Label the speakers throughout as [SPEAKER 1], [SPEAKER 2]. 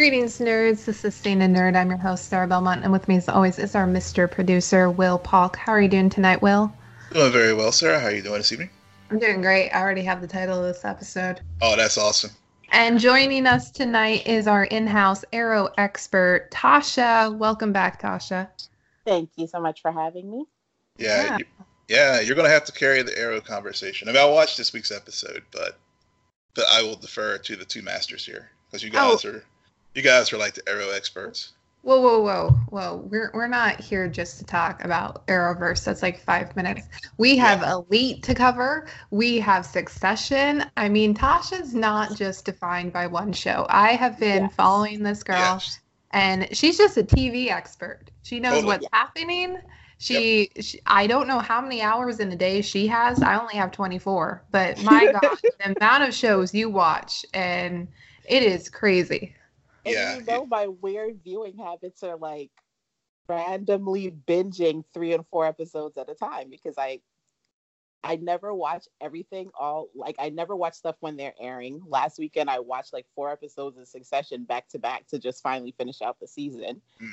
[SPEAKER 1] Greetings, nerds. This is Staying a Nerd. I'm your host, Sarah Belmont, and with me, as always, is our Mr. Producer, Will Polk. How are you doing tonight, Will?
[SPEAKER 2] Doing very well, Sarah. How are you doing this evening?
[SPEAKER 1] I'm doing great. I already have the title of this episode.
[SPEAKER 2] Oh, that's awesome.
[SPEAKER 1] And joining us tonight is our in-house arrow expert, Tasha. Welcome back, Tasha.
[SPEAKER 3] Thank you so much for having me.
[SPEAKER 2] Yeah, yeah, you, yeah you're going to have to carry the arrow conversation. I mean, I watched this week's episode, but but I will defer to the two masters here because you oh, guys oh. are you guys are like the arrow experts.
[SPEAKER 1] Whoa, whoa, whoa, whoa! We're we're not here just to talk about Arrowverse. That's like five minutes. We have yeah. Elite to cover. We have Succession. I mean, Tasha's not just defined by one show. I have been yes. following this girl, yes. and she's just a TV expert. She knows totally. what's happening. She, yep. she, I don't know how many hours in a day she has. I only have 24, but my God, the amount of shows you watch, and it is crazy.
[SPEAKER 3] And yeah. you know my weird viewing habits are like randomly binging three and four episodes at a time because I I never watch everything all like I never watch stuff when they're airing. Last weekend I watched like four episodes in succession back to back to just finally finish out the season. Mm.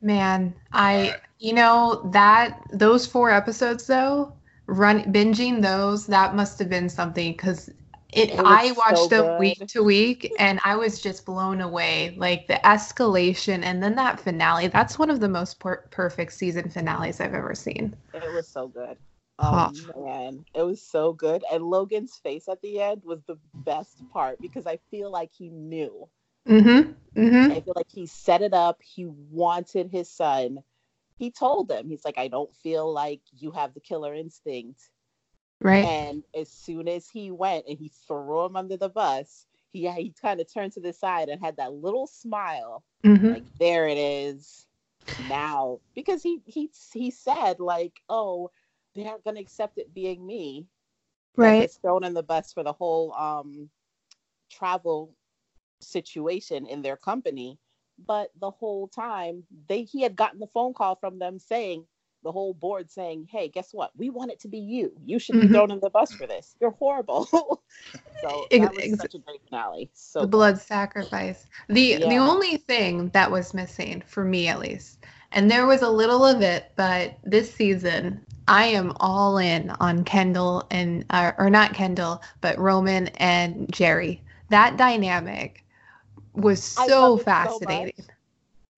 [SPEAKER 1] Man, I you know that those four episodes though, run binging those that must have been something because it, it I watched so them good. week to week and I was just blown away. Like the escalation and then that finale. That's one of the most per- perfect season finales I've ever seen.
[SPEAKER 3] It was so good. Oh man, it was so good. And Logan's face at the end was the best part because I feel like he knew.
[SPEAKER 1] Mm-hmm. Mm-hmm.
[SPEAKER 3] I feel like he set it up. He wanted his son. He told him, he's like, I don't feel like you have the killer instinct
[SPEAKER 1] Right.
[SPEAKER 3] And as soon as he went and he threw him under the bus, he he kind of turned to the side and had that little smile.
[SPEAKER 1] Mm-hmm.
[SPEAKER 3] Like there it is. Now, because he he he said like, oh, they aren't gonna accept it being me.
[SPEAKER 1] Right.
[SPEAKER 3] Thrown in the bus for the whole um travel situation in their company. But the whole time they he had gotten the phone call from them saying the whole board saying, "Hey, guess what? We want it to be you. You should be mm-hmm. thrown in the bus for this. You're horrible." so that was such a great finale. So
[SPEAKER 1] the blood sacrifice. The yeah. the only thing that was missing for me, at least, and there was a little of it, but this season I am all in on Kendall and uh, or not Kendall, but Roman and Gerri. That dynamic was so fascinating.
[SPEAKER 3] So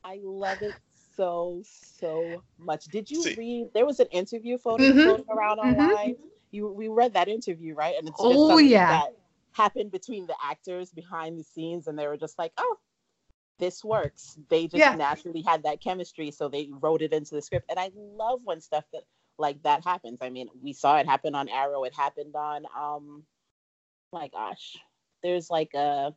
[SPEAKER 3] I love it so so much. Did you See. read? There was an interview photo mm-hmm. floating around mm-hmm. online. You we read that interview, right? And it's
[SPEAKER 1] oh yeah,
[SPEAKER 3] that happened between the actors behind the scenes, and they were just like, oh. This works. They just yeah. naturally had that chemistry, so they wrote it into the script. And I love when stuff that like that happens. I mean, we saw it happen on Arrow. It happened on um, my gosh, there's like a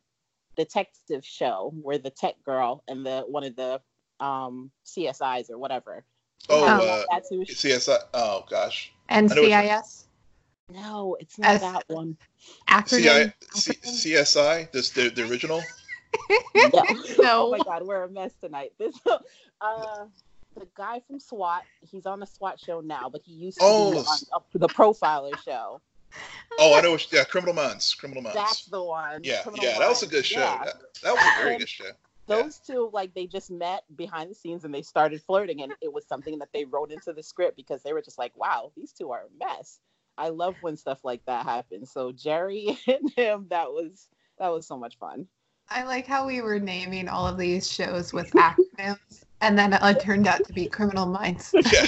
[SPEAKER 3] detective show where the tech girl and the one of the um, CSIs or whatever.
[SPEAKER 2] Oh, uh, that's who CSI. Oh gosh.
[SPEAKER 1] NCIS.
[SPEAKER 3] No, it's not S- that one.
[SPEAKER 2] Acronym. C- CSI. This the, the original.
[SPEAKER 3] no. no. Oh my god, we're a mess tonight. This. Uh, the guy from SWAT. He's on the SWAT show now, but he used to oh. be on uh, the Profiler show.
[SPEAKER 2] Oh, I know. What, yeah, Criminal Minds. Criminal Minds.
[SPEAKER 3] That's the one.
[SPEAKER 2] Yeah, Criminal yeah, that was a good show. Yeah. That, that was a very good show
[SPEAKER 3] those yeah. two like they just met behind the scenes and they started flirting and it was something that they wrote into the script because they were just like wow these two are a mess i love when stuff like that happens so gerri and him that was that was so much fun
[SPEAKER 1] i like how we were naming all of these shows with acronyms and then it turned out to be criminal minds yeah.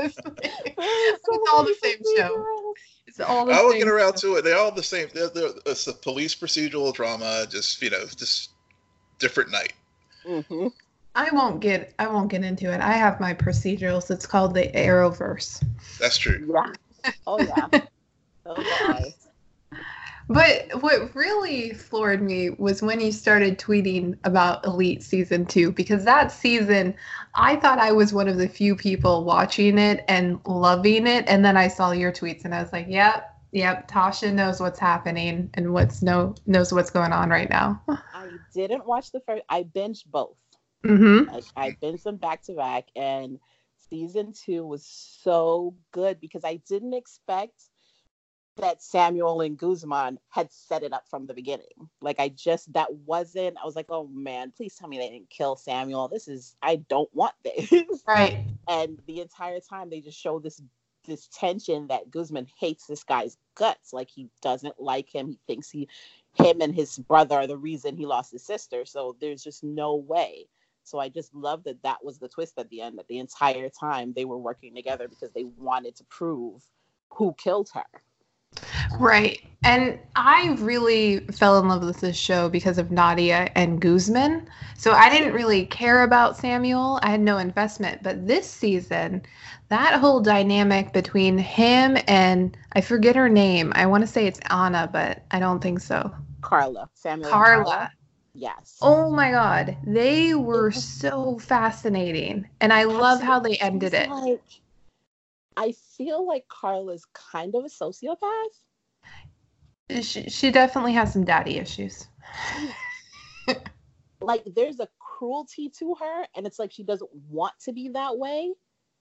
[SPEAKER 1] it's all the same show
[SPEAKER 2] it's all the I will get around show. to it. They're all the same. They're, they're, it's a police procedural drama, just you know, just different night.
[SPEAKER 1] Mm-hmm. I won't get I won't get into it. I have my procedurals. It's called the Arrowverse.
[SPEAKER 2] That's true.
[SPEAKER 3] Yeah. Oh yeah. oh
[SPEAKER 1] But what really floored me was when you started tweeting about Elite season two, because that season, I thought I was one of the few people watching it and loving it. And then I saw your tweets and I was like, yep, yep, Tasha knows what's happening and what's no knows what's going on right now.
[SPEAKER 3] I didn't watch the first. I binged both.
[SPEAKER 1] Mm-hmm.
[SPEAKER 3] I, I binged them back to back, and season two was so good because I didn't expect that Samuel and Guzman had set it up from the beginning. Like I just that wasn't. I was like, oh man, please tell me they didn't kill Samuel. This is I don't want this.
[SPEAKER 1] Right.
[SPEAKER 3] and the entire time they just show this this tension that Guzman hates this guy's guts. Like he doesn't like him. He thinks he him and his brother are the reason he lost his sister. So there's just no way. So I just love that that was the twist at the end. That the entire time they were working together because they wanted to prove who killed her.
[SPEAKER 1] Right. And I really fell in love with this show because of Nadia and Guzman. So I didn't really care about Samuel. I had no investment. But this season, that whole dynamic between him and I forget her name. I want to say it's Anna, but I don't think so.
[SPEAKER 3] Carla. Samuel.
[SPEAKER 1] Carla. Carla.
[SPEAKER 3] Yes.
[SPEAKER 1] Oh my God. They were so fascinating. And I Absolutely. love how they ended it. Like,
[SPEAKER 3] I feel like Carla's kind of a sociopath
[SPEAKER 1] she, she definitely has some daddy issues.
[SPEAKER 3] like there's a cruelty to her and it's like she doesn't want to be that way.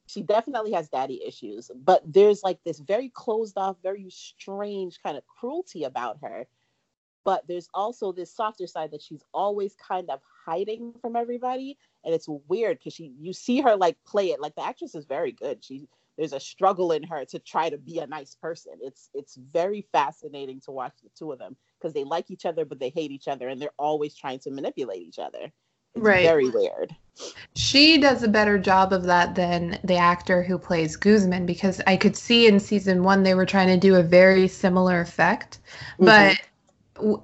[SPEAKER 3] She definitely has daddy issues, but there's like this very closed off, very strange kind of cruelty about her. But there's also this softer side that she's always kind of hiding from everybody and it's weird because she you see her like play it like the actress is very good she there's a struggle in her to try to be a nice person. It's it's very fascinating to watch the two of them because they like each other but they hate each other and they're always trying to manipulate each other. It's right. very weird.
[SPEAKER 1] She does a better job of that than the actor who plays Guzman because I could see in season 1 they were trying to do a very similar effect. Mm-hmm. But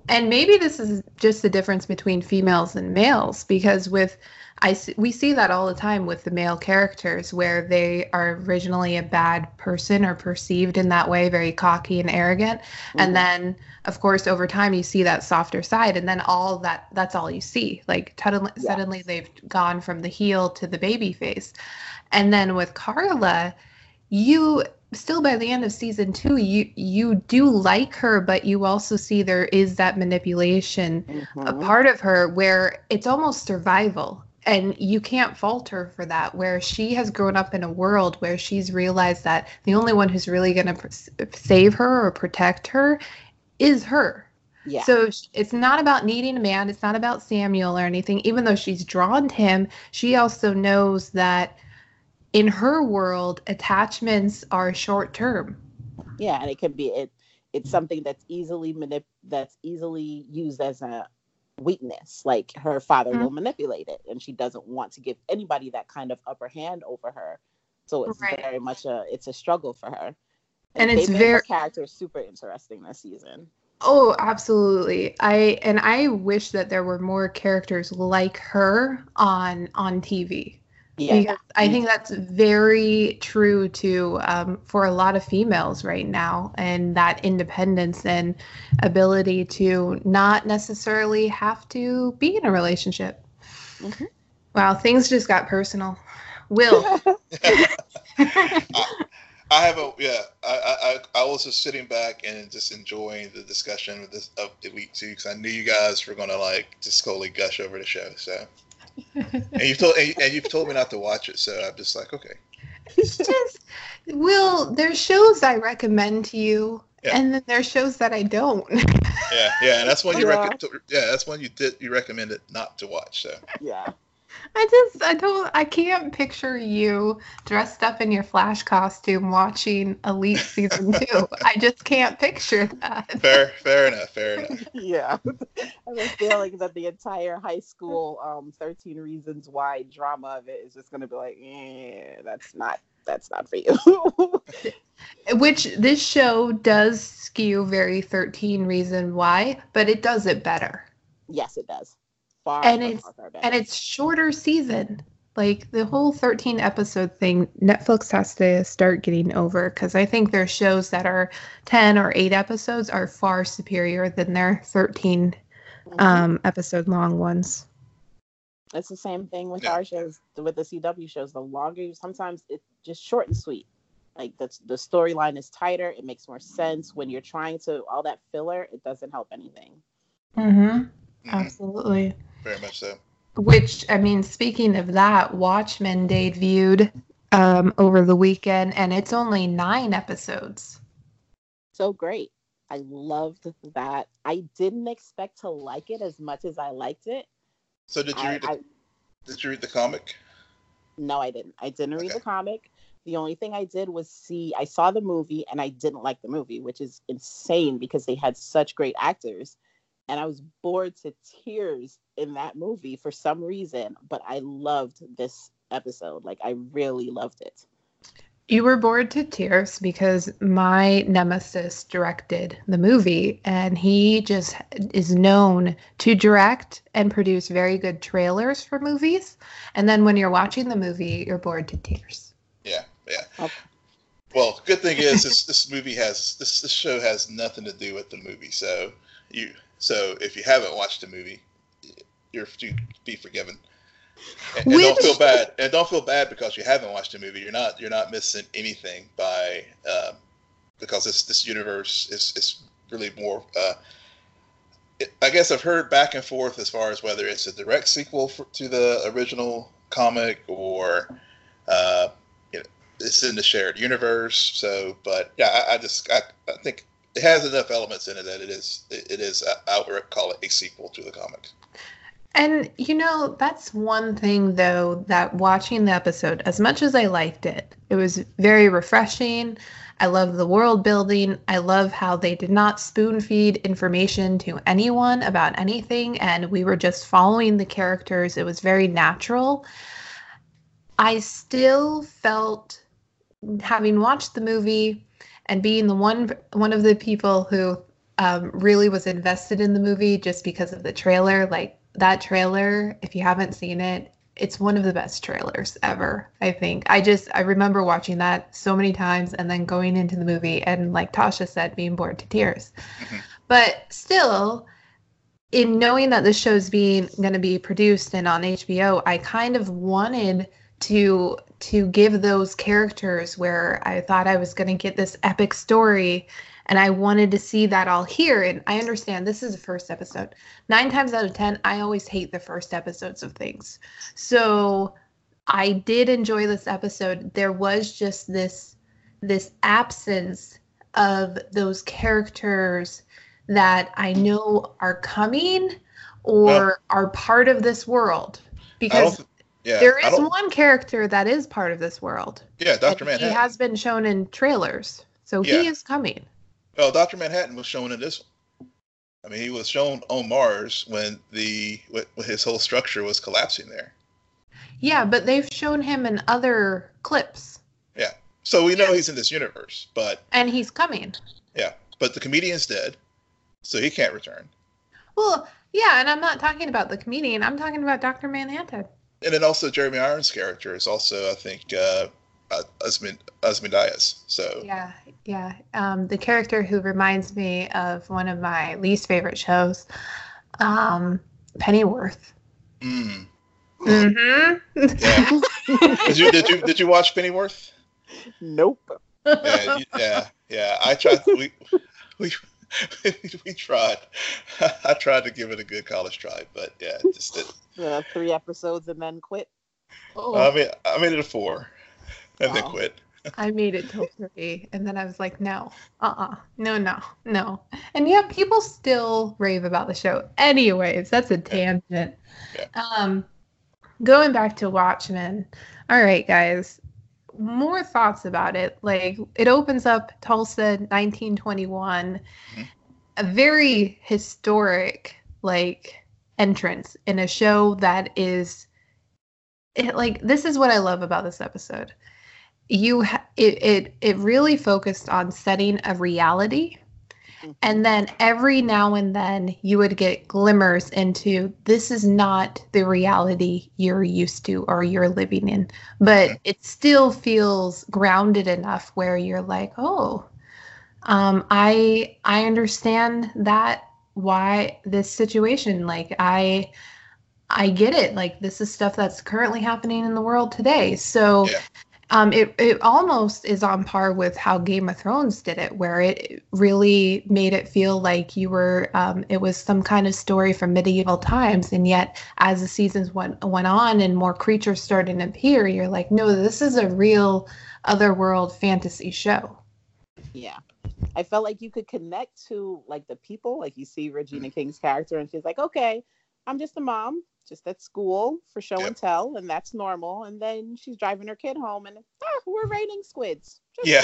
[SPEAKER 1] and maybe this is just the difference between females and males because with I we see that all the time with the male characters where they are originally a bad person or perceived in that way, very cocky and arrogant, mm-hmm. and then of course over time you see that softer side, and then all that that's all you see. Like suddenly, yes. suddenly they've gone from the heel to the baby face, and then with Carla, you still by the end of season two you you do like her but you also see there is that manipulation mm-hmm. a part of her where it's almost survival and you can't fault her for that where she has grown up in a world where she's realized that the only one who's really going to pr- save her or protect her is her yeah. So it's not about needing a man. It's not about Samuel or anything. Even though she's drawn to him, she also knows that in her world, attachments are short term.
[SPEAKER 3] Yeah, and it can be it. It's something that's easily manip- that's easily used as a weakness. Like her father mm-hmm. will manipulate it, and she doesn't want to give anybody that kind of upper hand over her. So it's right. very much a it's a struggle for her.
[SPEAKER 1] And, and it's very
[SPEAKER 3] character super interesting this season.
[SPEAKER 1] Oh, absolutely. I and I wish that there were more characters like her on on TV. Yeah. Because I think that's very true to um, for a lot of females right now, and that independence and ability to not necessarily have to be in a relationship. Mm-hmm. Wow, things just got personal. Will.
[SPEAKER 2] I, I have a yeah. I, I I was just sitting back and just enjoying the discussion of this of the week two because I knew you guys were gonna like just totally gush over the show. So and you've told and, you've told me not to watch it, so I'm just like, okay.
[SPEAKER 1] It's just Will. There's shows I recommend to you, yeah. and then there's shows that I don't.
[SPEAKER 2] yeah, yeah, that's one you yeah. Rec- yeah, that's one you did you recommended not to watch. So
[SPEAKER 3] yeah.
[SPEAKER 1] I just I don't I can't picture you dressed up in your flash costume watching Elite season two. I just can't picture that.
[SPEAKER 2] Fair fair enough, fair enough.
[SPEAKER 3] yeah. I have a feeling that the entire high school um 13 reasons why drama of it is just gonna be like, eh, that's not that's not for you.
[SPEAKER 1] Which this show does skew very 13 reason why, but it does it better.
[SPEAKER 3] Yes, it does.
[SPEAKER 1] Far, and far, it's far, far and it's shorter season. Like the whole 13 episode thing, Netflix has to start getting over because I think their shows that are 10 or 8 episodes are far superior than their 13 mm-hmm. um, episode long ones.
[SPEAKER 3] It's the same thing with yeah. our shows, with the CW shows. The longer you, sometimes it's just short and sweet. Like the the storyline is tighter. It makes more sense when you're trying to all that filler. It doesn't help anything.
[SPEAKER 1] Mm-hmm. mm-hmm. Absolutely.
[SPEAKER 2] Very much so.
[SPEAKER 1] Which I mean, speaking of that, Watchmen debuted um, over the weekend, and it's only nine episodes.
[SPEAKER 3] So great. I loved that. I didn't expect to like it as much as I liked it.
[SPEAKER 2] So did you I, read the, I, did you read the comic?
[SPEAKER 3] No, I didn't. I didn't read the comic. The only thing I did was see I saw the movie and I didn't like the movie, which is insane because they had such great actors. And I was bored to tears in that movie for some reason, but I loved this episode. Like I really loved it.
[SPEAKER 1] You were bored to tears because my nemesis directed the movie, and he just is known to direct and produce very good trailers for movies. And then when you're watching the movie, you're bored to tears.
[SPEAKER 2] Yeah, yeah. Okay. Well, good thing is this this movie has this this show has nothing to do with the movie. So you so if you haven't watched the movie, you're to be forgiven. And, and don't feel bad. And don't feel bad because you haven't watched the movie. You're not you're not missing anything by um, because this this universe is is really more. Uh, it, I guess I've heard back and forth as far as whether it's a direct sequel for, to the original comic or uh, you know it's in the shared universe. So, but yeah, I, I just I, I think it has enough elements in it that it is it, is I would call it a sequel to the comic.
[SPEAKER 1] And you know, that's one thing though that watching the episode, as much as I liked it, it was very refreshing. I love the world building. I love how they did not spoon feed information to anyone about anything and we were just following the characters. It was very natural. I still felt having watched the movie and being the one one of the people who um, really was invested in the movie just because of the trailer, like that trailer, if you haven't seen it, it's one of the best trailers ever, I think. I just I remember watching that so many times and then going into the movie and like Tasha said being bored to tears. Mm-hmm. But still in knowing that this show's being going to be produced and on HBO, I kind of wanted to to give those characters where I thought I was going to get this epic story and I wanted to see that all here. And I understand this is the first episode. Nine times out of 10, I always hate the first episodes of things. So I did enjoy this episode. There was just this this absence of those characters that I know are coming or well, are part of this world. Because yeah, there is one character that is part of this world.
[SPEAKER 2] Yeah, Dr. Manhattan.
[SPEAKER 1] He has been shown in trailers. So yeah. he is coming.
[SPEAKER 2] Well, Doctor Manhattan was shown in this one. I mean, he was shown on Mars when the when his whole structure was collapsing there.
[SPEAKER 1] Yeah, but they've shown him in other clips.
[SPEAKER 2] Yeah, so we know he's in this universe, but
[SPEAKER 1] and he's coming.
[SPEAKER 2] Yeah, but the comedian's dead, so he can't return.
[SPEAKER 1] Well, yeah, and I'm not talking about the comedian. I'm talking about Doctor Manhattan.
[SPEAKER 2] And then also Jeremy Irons' character is also, I think, uh, uh, Ozymandias. So
[SPEAKER 1] yeah, yeah. Um, the character who reminds me of one of my least favorite shows, um, Pennyworth.
[SPEAKER 2] Mm.
[SPEAKER 1] Mm-hmm.
[SPEAKER 2] Yeah. did you did you did you watch Pennyworth?
[SPEAKER 3] Nope.
[SPEAKER 2] Yeah, you, yeah, yeah. I tried. We we we tried. I tried to give it a good college try, but yeah, just did.
[SPEAKER 3] Yeah, three episodes and then quit.
[SPEAKER 2] Oh. I mean, I made it a four and wow. then quit.
[SPEAKER 1] I made it till three, and then I was like, no, uh, uh-uh. uh no, no, no. And yeah, people still rave about the show. Anyways, that's a tangent. Yeah. Um, going back to Watchmen. All right, guys. More thoughts about it. Like it opens up Tulsa, 1921, mm-hmm. a very historic like entrance in a show that is it, like this is what I love about this episode. You ha- it, it it really focused on setting a reality. And then every now and then you would get glimmers into this is not the reality you're used to or you're living in. But it still feels grounded enough where you're like oh um, i i understand that why this situation. Like i i get it. Like this is stuff that's currently happening in the world today. So yeah. Um it it almost is on par with how game of thrones did it where it really made it feel like you were um it was some kind of story from medieval times. And yet as the seasons went went on and more creatures started to appear you're like no this is a real otherworld fantasy show.
[SPEAKER 3] Yeah. I felt like you could connect to like the people. Like you see Regina King's character, and she's like, "Okay, I'm just a mom, just at school for show yep. and tell, and that's normal." And then she's driving her kid home, and ah, we're raining squids.
[SPEAKER 2] Just yeah,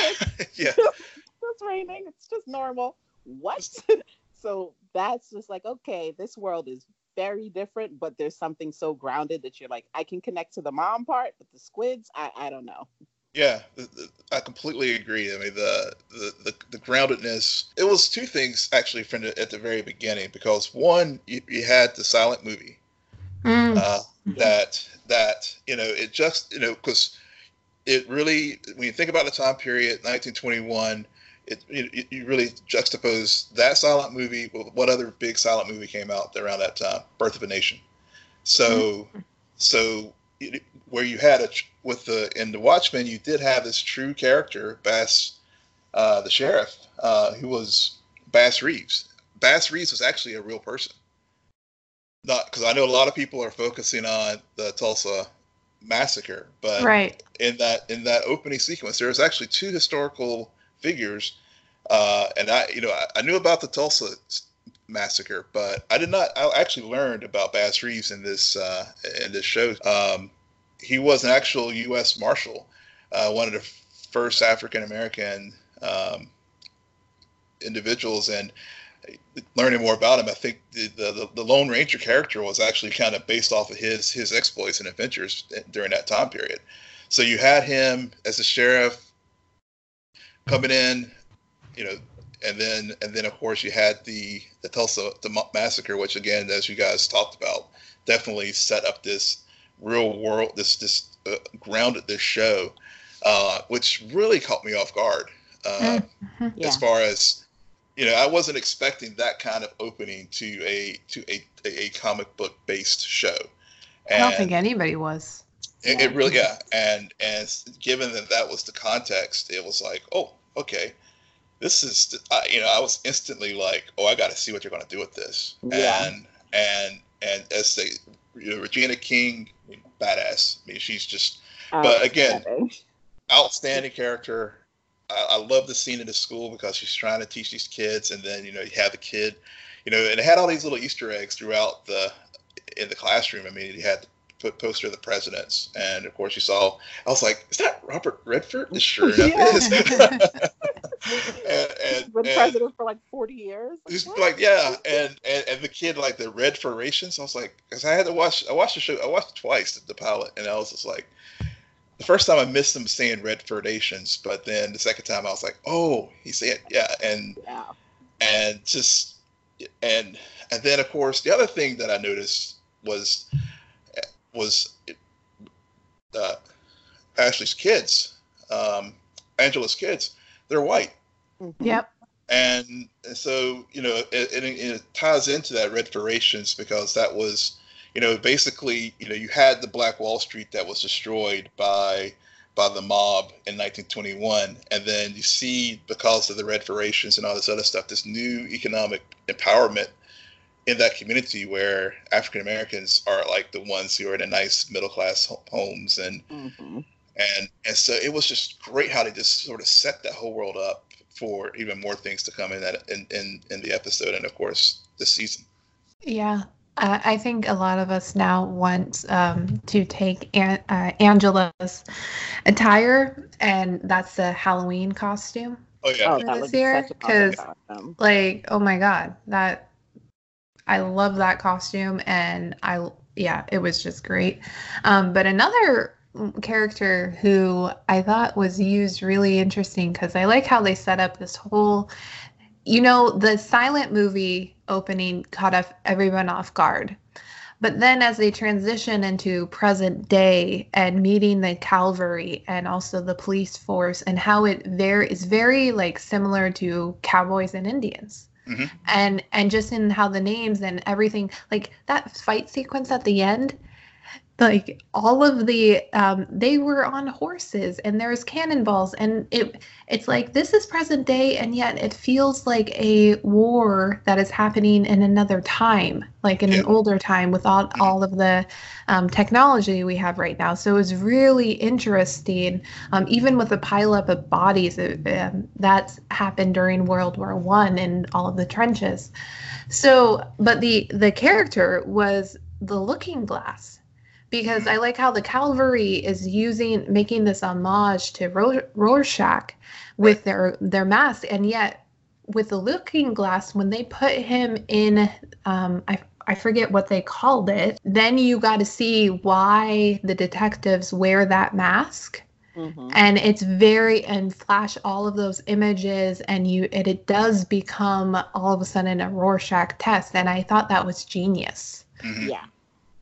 [SPEAKER 2] yeah.
[SPEAKER 3] it's raining. It's just normal. What? so that's just like, okay, this world is very different, but there's something so grounded that you're like, I can connect to the mom part, but the squids, I, I don't know.
[SPEAKER 2] Yeah, the, the, I completely agree. I mean, the, the, the the groundedness. It was two things actually from the, at the very beginning because one, you, you had the silent movie mm. uh, that that you know it just you know because it really when you think about the time period 1921 it, it, you really juxtapose that silent movie with what other big silent movie came out around that time birth of a nation so mm. so where you had a with the in the Watchmen, you did have this true character, Bass, uh, the sheriff, uh, who was Bass Reeves. Bass Reeves was actually a real person. Not because I know a lot of people are focusing on the Tulsa massacre, but
[SPEAKER 1] right.
[SPEAKER 2] in that in that opening sequence, there was actually two historical figures, uh, and I you know I, I knew about the Tulsa massacre, but I did not. I actually learned about Bass Reeves in this uh, in this show. Um, he was an actual U.S. Marshal, uh, one of the first African American um, individuals, and learning more about him, I think the, the, the Lone Ranger character was actually kind of based off of his his exploits and adventures during that time period. So you had him as a sheriff coming in, you know, and then and then of course you had the the Tulsa the massacre, which again, as you guys talked about, definitely set up this real world, this this uh, grounded this show, uh, which really caught me off guard. Uh, mm-hmm. yeah. As far as you know, I wasn't expecting that kind of opening to a to a a, comic book based show.
[SPEAKER 1] And I don't think anybody was.
[SPEAKER 2] It, it, really, yeah, and and given that that was the context, it was like, oh, okay, this is, I, you know, I was instantly like, oh, I got to see what you're going to do with this, yeah. and and and as they you know, Regina King, badass. I mean, she's just. But oh, again, outstanding character. I, I, love the scene in the school because she's trying to teach these kids, and then you know you have the kid, you know, and it had all these little Easter eggs throughout the in the classroom. I mean, you had the poster of the presidents, and of course you saw. I was like, "Is that Robert Redford?" Sure enough, is.
[SPEAKER 3] and, and, been and president for like 40 years.
[SPEAKER 2] Like, like yeah, and, and and the kid like the Redfordations. I was like, because I had to watch. I watched the show. I watched it twice, the pilot, and I was just like, the first time I missed him saying Redfordations, but then the second time I was like, oh, he said yeah, and yeah. and just and and then of course the other thing that I noticed was was uh, Ashley's kids, um, Angela's kids they're white.
[SPEAKER 1] Mm-hmm. Yep.
[SPEAKER 2] And, so, you know, it, it, it ties into that Redfordations because that was, you know, basically, you know, you had the Black Wall Street that was destroyed by by the mob in 1921, and then you see because of the red furations and all this other stuff, this new economic empowerment in that community where African Americans are like the ones who are in a nice middle class homes and mm-hmm And and so it was just great how they just sort of set that whole world up for even more things to come in that in in, in the episode and of course this season.
[SPEAKER 1] Yeah, uh, I think a lot of us now want um, to take An- uh, Angela's attire, and that's the Halloween costume.
[SPEAKER 2] Oh yeah,
[SPEAKER 1] oh, this year because, like, oh my god, that I love that costume, and I yeah, it was just great. Um, but another character who I thought was used really interesting because I like how they set up this whole you know, the silent movie opening caught up everyone off guard. But then as they transition into present day and meeting the cavalry and also the police force and how it there is very like similar to cowboys and Indians. Mm-hmm. And and just in how the names and everything like that fight sequence at the end like all of the um, they were on horses and there's cannonballs and it it's like this is present day and yet it feels like a war that is happening in another time like in yeah. an older time with all, all of the um, technology we have right now. So it was really interesting um, even with the pileup of bodies it, um, that's happened during world war one and all of the trenches. So but the the character was the looking glass because I like how the cavalry is using making this homage to Rorschach with their their mask, and yet with the Looking Glass, when they put him in, um, I I forget what they called it. Then you got to see why the detectives wear that mask. Mm-hmm. And it's very and flash all of those images, and you and it does become all of a sudden a Rorschach test, and I thought that was genius.
[SPEAKER 3] Mm-hmm. Yeah,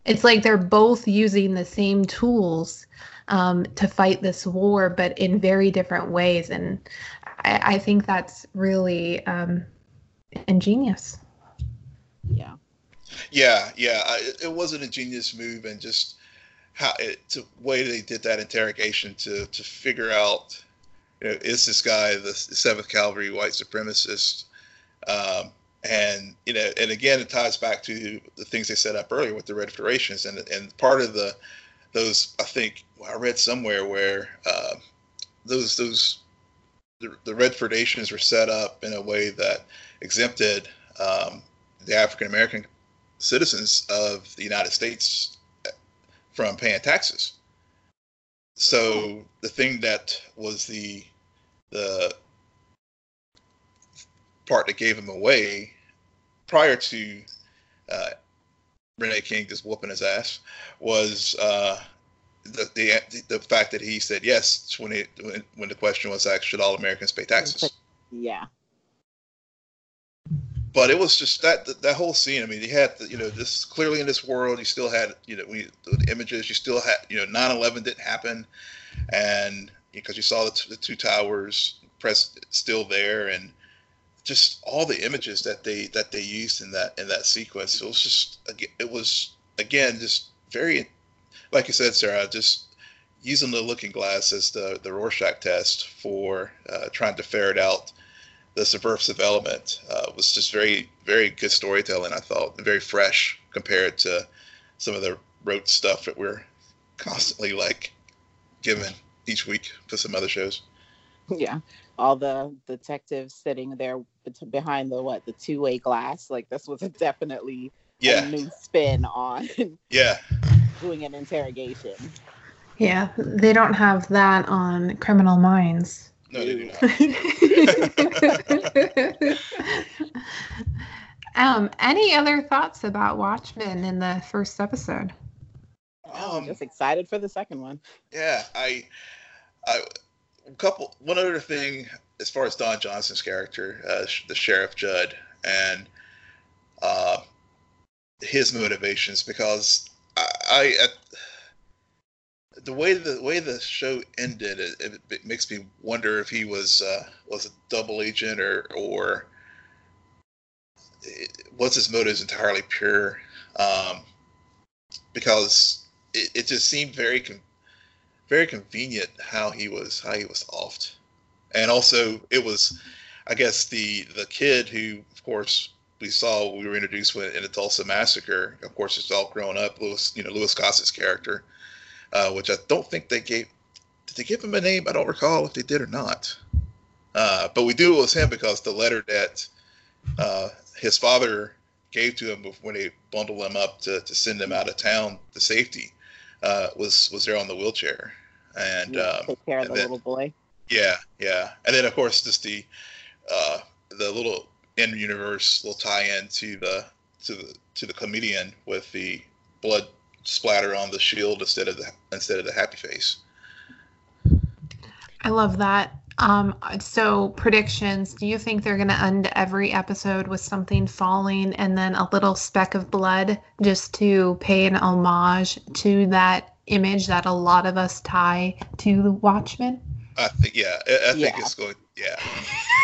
[SPEAKER 1] it's like they're both using the same tools um, to fight this war, but in very different ways. And I, I think that's really um, ingenious.
[SPEAKER 3] Yeah.
[SPEAKER 2] Yeah, yeah. I, it was an ingenious move, and just how it, the way they did that interrogation to to figure out, you know, is this guy the Seventh Cavalry white supremacist? Um, and you know, and again, it ties back to the things they set up earlier with the Redfordations, and and part of the those I think I read somewhere where uh, those those the, the Redfordations were set up in a way that exempted um, the African American citizens of the United States from paying taxes. So the thing that was the the part that gave him away prior to uh, Renee King just whooping his ass was uh, the, the the fact that he said yes when it when, when the question was asked should all Americans pay taxes.
[SPEAKER 3] Yeah.
[SPEAKER 2] But it was just that, that whole scene. I mean, you had the, you know this clearly in this world. You still had you know we, the images. You still had you know 9/11 didn't happen, and because you saw the, t- the two towers press still there, and just all the images that they that they used in that in that sequence. It was just it was again just very, like you said, Sarah, just using the looking glass as the the Rorschach test for uh, trying to ferret out the subversive element uh, was just very very good storytelling. I thought very fresh compared to some of the rote stuff that we're constantly like given each week for some other shows.
[SPEAKER 3] Yeah, all the detectives sitting there behind the what the two way glass. Like this was a definitely
[SPEAKER 2] yeah.
[SPEAKER 3] a new spin on
[SPEAKER 2] yeah
[SPEAKER 1] doing an interrogation. Yeah, they don't have that on Criminal Minds.
[SPEAKER 2] No, they do
[SPEAKER 1] not. um, any other thoughts about Watchmen in the first episode?
[SPEAKER 3] Um, I'm just excited for the second one.
[SPEAKER 2] Yeah, I, I, a couple. One other thing as far as Don Johnson's character, uh, the Sheriff Judd, and uh, his motivations, because I, I at, the way the way the show ended, it, it, makes me wonder if he was uh, was a double agent or or was his motives entirely pure, um, because it, it just seemed very very convenient how he was how he was offed and also it was, I guess the the kid who, of course, we saw we were introduced with in the Tulsa massacre. Of course, it's all grown up. Louis, you know, Louis Gossett character, uh, which I don't think they gave. Did they give him a name? I don't recall if they did or not. Uh, but we do it was him because the letter that uh, his father gave to him when they bundled him up to, to send him out of town to safety uh, was was there on the wheelchair and
[SPEAKER 3] yeah, um, take care of the
[SPEAKER 2] then,
[SPEAKER 3] little boy.
[SPEAKER 2] Yeah, yeah, and then of course just the uh, the little in universe little tie in to the to the to the comedian with the blood splatter on the shield instead of the instead of the happy face.
[SPEAKER 1] I love that. Um, so predictions. Do you think they're going to end every episode with something falling and then a little speck of blood just to pay an homage to that image that a lot of us tie to the Watchmen?
[SPEAKER 2] I think, yeah, I, I think yeah. it's going, yeah.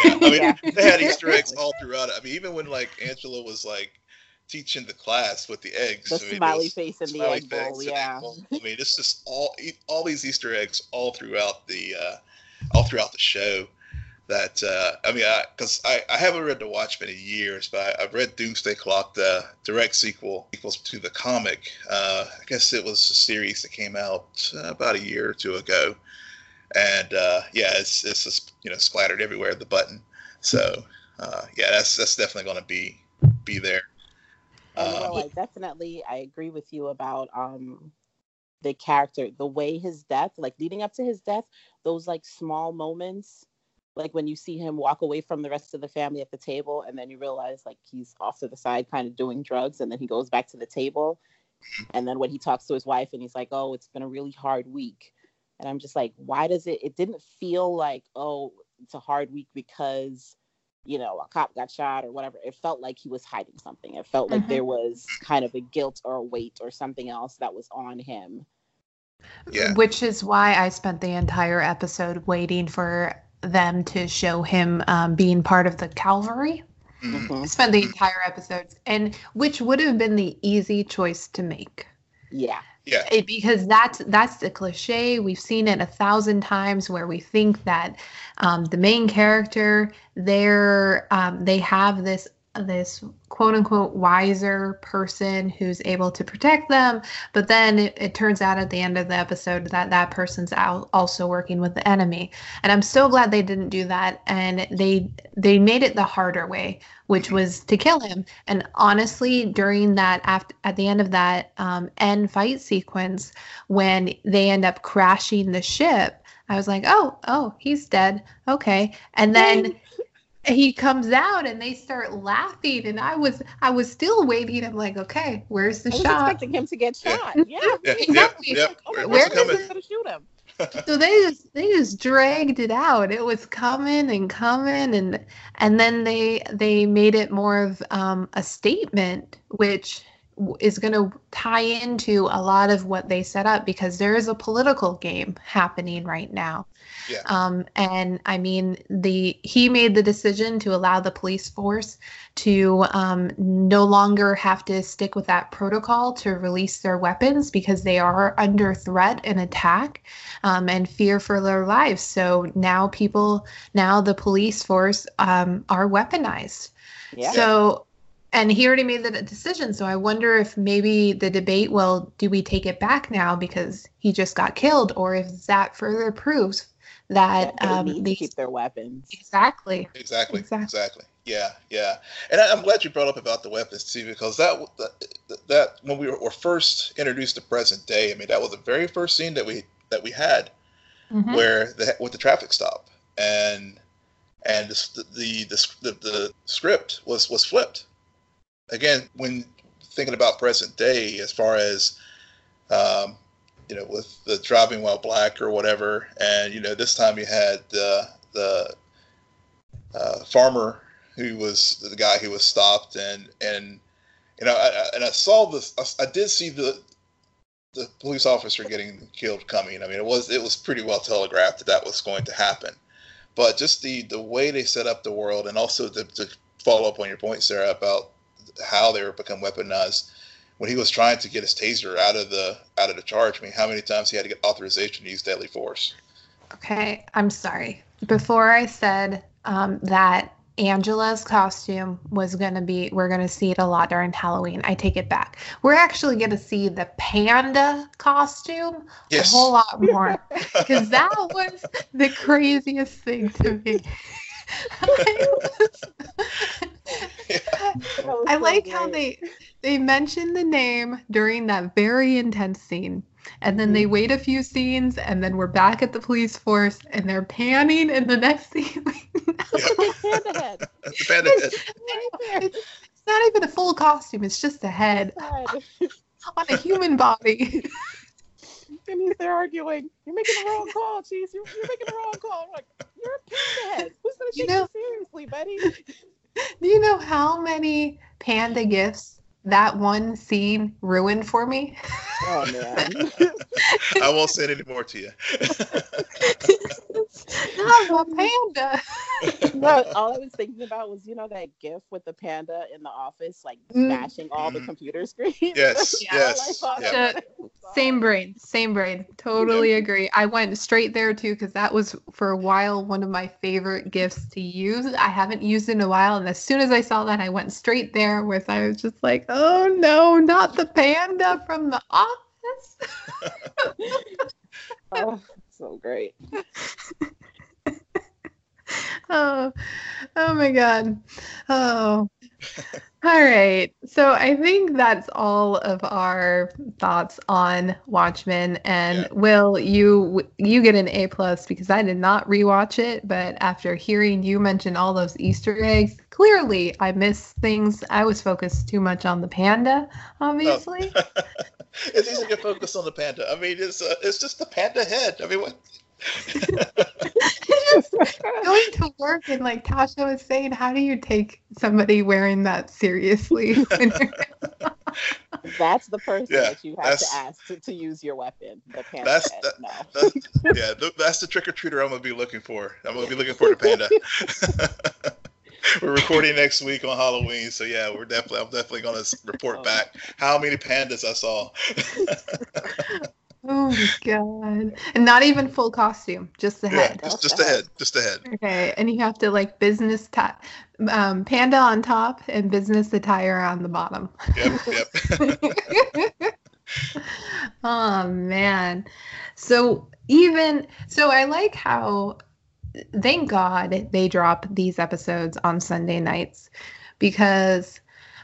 [SPEAKER 2] yeah. I mean, yeah. they had Easter eggs all throughout it. I mean, even when like Angela was like teaching the class with the eggs,
[SPEAKER 3] the
[SPEAKER 2] I mean,
[SPEAKER 3] smiley face and the egg bowl, yeah.
[SPEAKER 2] I mean, it's just all all these Easter eggs all throughout the. Uh, all throughout the show. That uh, I mean, because I, I, I, haven't read The Watchmen in years, but I, have read Doomsday Clock, the direct sequel equals to the comic. Uh, I guess it was a series that came out uh, about a year or two ago, and uh, yeah, it's it's just you know splattered everywhere the button. So uh, yeah, that's that's definitely going to be be there.
[SPEAKER 3] You know, um, I definitely I agree with you about um the character, the way his death, like leading up to his death, those like small moments, like when you see him walk away from the rest of the family at the table, and then you realize like he's off to the side, kind of doing drugs, and then he goes back to the table, and then when he talks to his wife, and he's like, "Oh, it's been a really hard week," and I'm just like, why does it? It didn't feel like, oh, it's a hard week because you know, a cop got shot or whatever. It felt like he was hiding something. It felt like mm-hmm. there was kind of a guilt or a weight or something else that was on him
[SPEAKER 2] yeah.
[SPEAKER 1] Which is why I spent the entire episode waiting for them to show him um, being part of the Calvary. Mm-hmm. Spent the entire episode, and which would have been the easy choice to make.
[SPEAKER 3] Yeah.
[SPEAKER 2] Yeah.
[SPEAKER 1] It, because that's that's the cliche. We've seen it a thousand times where we think that um, the main character, they're um, they have this this quote unquote wiser person who's able to protect them but then it, it, turns out at the end of the episode that that person's out also working with the enemy and i'm so glad they didn't do that and they they made it the harder way which was to kill him and honestly during that after at the end of that um, end fight sequence when they end up crashing the ship I was like, oh, oh, he's dead. Okay. And then he comes out and they start laughing and i was i was still waiting. I'm like okay where's the shot?
[SPEAKER 3] I
[SPEAKER 1] shot?
[SPEAKER 3] expecting him to get shot. Yeah,
[SPEAKER 2] yeah, exactly yeah,
[SPEAKER 3] yeah. where's going to shoot him.
[SPEAKER 1] So they just they just dragged it out. It was coming and coming and and then they they made it more of um, a statement which is going to tie into a lot of what they set up because there is a political game happening right now
[SPEAKER 2] yeah.
[SPEAKER 1] Um, and I mean, the he made the decision to allow the police force to um, no longer have to stick with that protocol to release their weapons because they are under threat and attack um, and fear for their lives. So now people, now the police force um, are weaponized. Yeah. So and he already made the decision. So I wonder if maybe the debate, well, do we take it back now because he just got killed, or if that further proves that
[SPEAKER 3] um, they keep their weapons.
[SPEAKER 1] Exactly.
[SPEAKER 2] Exactly. Exactly. Exactly. Yeah, yeah, and I, am glad you brought up about the weapons too, because that that, that when we were, first introduced to present day, I mean, that was the very first scene that we that we had, mm-hmm. where the with the traffic stop, and and the the, the the, the script was was flipped. Again, when thinking about present day, as far as um, you know, with the driving while black or whatever. And you know, this time you had the the uh, farmer who was the guy who was stopped, and and you know, I, and I saw this. I, I did see the the police officer getting killed coming. I mean, it was it was pretty well telegraphed that that was going to happen. But just the the way they set up the world, and also to follow up on your point, Sarah, about how they were become weaponized when he was trying to get his taser out of the out of the charge, I mean, how many times he had to get authorization to use deadly force?
[SPEAKER 1] Okay, I'm sorry. Before I said um, that Angela's costume was going to be, we're going to see it a lot during Halloween. I take it back. We're actually going to see the panda costume yes. a whole lot more because that was the craziest thing to me. I like how they they mentioned the name during that very intense scene. And then they mm-hmm. wait a few scenes, and then we're back at the police force, and they're panning in the next scene. the panda head. the panda head. It's, it's, not even a full costume; it's just a head on a human body.
[SPEAKER 3] and he's there arguing. You're making the wrong call, Cheese. You're, you're making the wrong call. I'm like, you're a panda head. Who's gonna take you, know, you seriously, buddy?
[SPEAKER 1] Do you know how many panda gifts that one scene ruined for me? Oh
[SPEAKER 2] man. I won't say any more to you.
[SPEAKER 1] Not a panda.
[SPEAKER 3] no, all I was thinking about was, you know, that gif with the panda in the office, like mm. smashing all the mm-hmm. computer screens.
[SPEAKER 2] Yes, yeah, yes.
[SPEAKER 1] yeah. Same brain, same brain. Totally yeah. agree. I went straight there too because that was for a while one of my favorite gifts to use. I haven't used it in a while, and as soon as I saw that, I went straight there with. I was just like, oh Oh, no, not the panda from the office.
[SPEAKER 3] oh, so great.
[SPEAKER 1] oh, oh my God. Oh. all right. So I think that's all of our thoughts on Watchmen. And yeah. Will, you you get an A plus because I did not rewatch it, but after hearing you mention all those Easter eggs, clearly I missed things. I was focused too much on the panda, obviously. Oh.
[SPEAKER 2] it's easy to focus on the panda. I mean, it's uh, it's just the panda head. I mean, what?
[SPEAKER 1] going to work and like Tasha was saying, how do you take somebody wearing that seriously?
[SPEAKER 3] that's the person yeah, that you have to ask to, to, use your weapon. The panda. That's, that, no. that's
[SPEAKER 2] yeah, that's the trick or treater I'm gonna be looking for. I'm gonna be looking for the panda. we're recording next week on Halloween, so yeah, we're definitely I'm definitely gonna report oh. back how many pandas I saw.
[SPEAKER 1] Oh my god! And not even full costume, just the head.
[SPEAKER 2] Just, just the head, just the head.
[SPEAKER 1] Okay, and you have to like business tie, um, panda on top and business attire on the bottom. Yep, yep. oh man! So even so, I like how. Thank God they drop these episodes on Sunday nights, because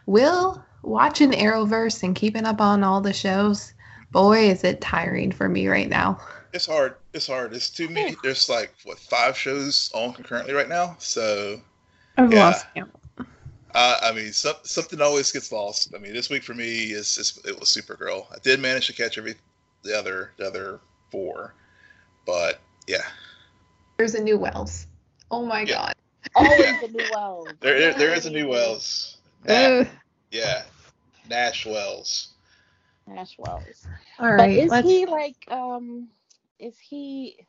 [SPEAKER 1] we'll watching Arrowverse and keeping up on all the shows boy, is it tiring for me right now.
[SPEAKER 2] It's hard. It's hard. It's too many. There's like what five shows on concurrently right now. So
[SPEAKER 1] I've yeah. lost count.
[SPEAKER 2] Uh, I mean, some, something always gets lost. I mean, this week for me is, is it was Supergirl. I did manage to catch every the other the other four, but yeah.
[SPEAKER 1] There's a new Wells. Oh my yeah. god.
[SPEAKER 3] Always a new Wells.
[SPEAKER 2] There, there is a new Wells. Nash, yeah, Nash Wells.
[SPEAKER 3] Ash Wells. All right. But is let's... he like um is he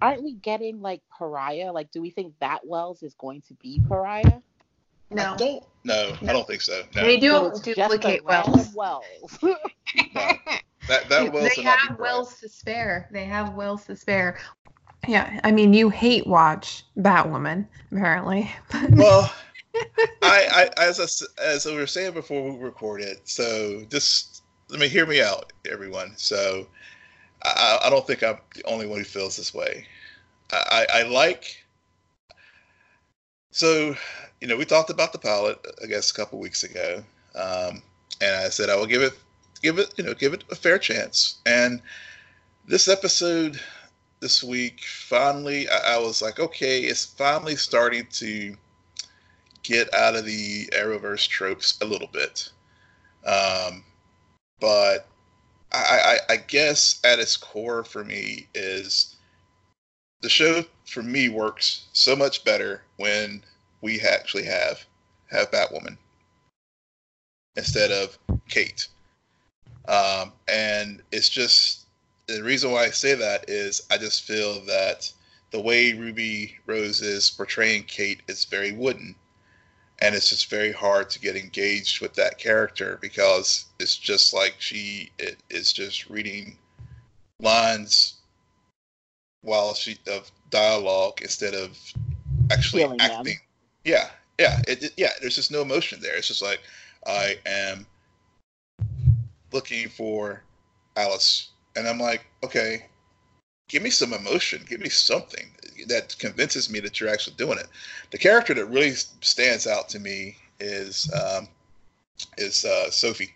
[SPEAKER 3] aren't we getting like pariah? Like do we think that Wells is going to be pariah?
[SPEAKER 2] No. I don't no, I don't think so. No.
[SPEAKER 1] They do so duplicate Wells.
[SPEAKER 3] Wells.
[SPEAKER 2] no. That that Wells
[SPEAKER 1] they have Wells to spare. They have Wells to spare. Yeah, I mean you hate watch Batwoman, apparently.
[SPEAKER 2] well I, I as I, as we were saying before we recorded, so just let me hear me out, everyone. So I, I don't think I'm the only one who feels this way. I, I like. So, you know, we talked about the pilot, I guess, a couple weeks ago, um, and I said I will give it, give it, you know, give it a fair chance. And this episode this week, finally, I, I was like, okay, it's finally starting to get out of the Arrowverse tropes a little bit. Um, but I, I, I guess at its core for me is the show for me works so much better when we actually have have Batwoman instead of Kate. Um, and it's just the reason why I say that is I just feel that the way Ruby Rose is portraying Kate is very wooden and it's just very hard to get engaged with that character because it's just like she it, is just reading lines while she of dialogue instead of actually Feeling acting. Them. Yeah, yeah, it, it, yeah. There's just no emotion there. It's just like I am looking for Alice, and I'm like, okay, give me some emotion, give me something that convinces me that you're actually doing it. The character that really stands out to me is um, is uh, Sophie.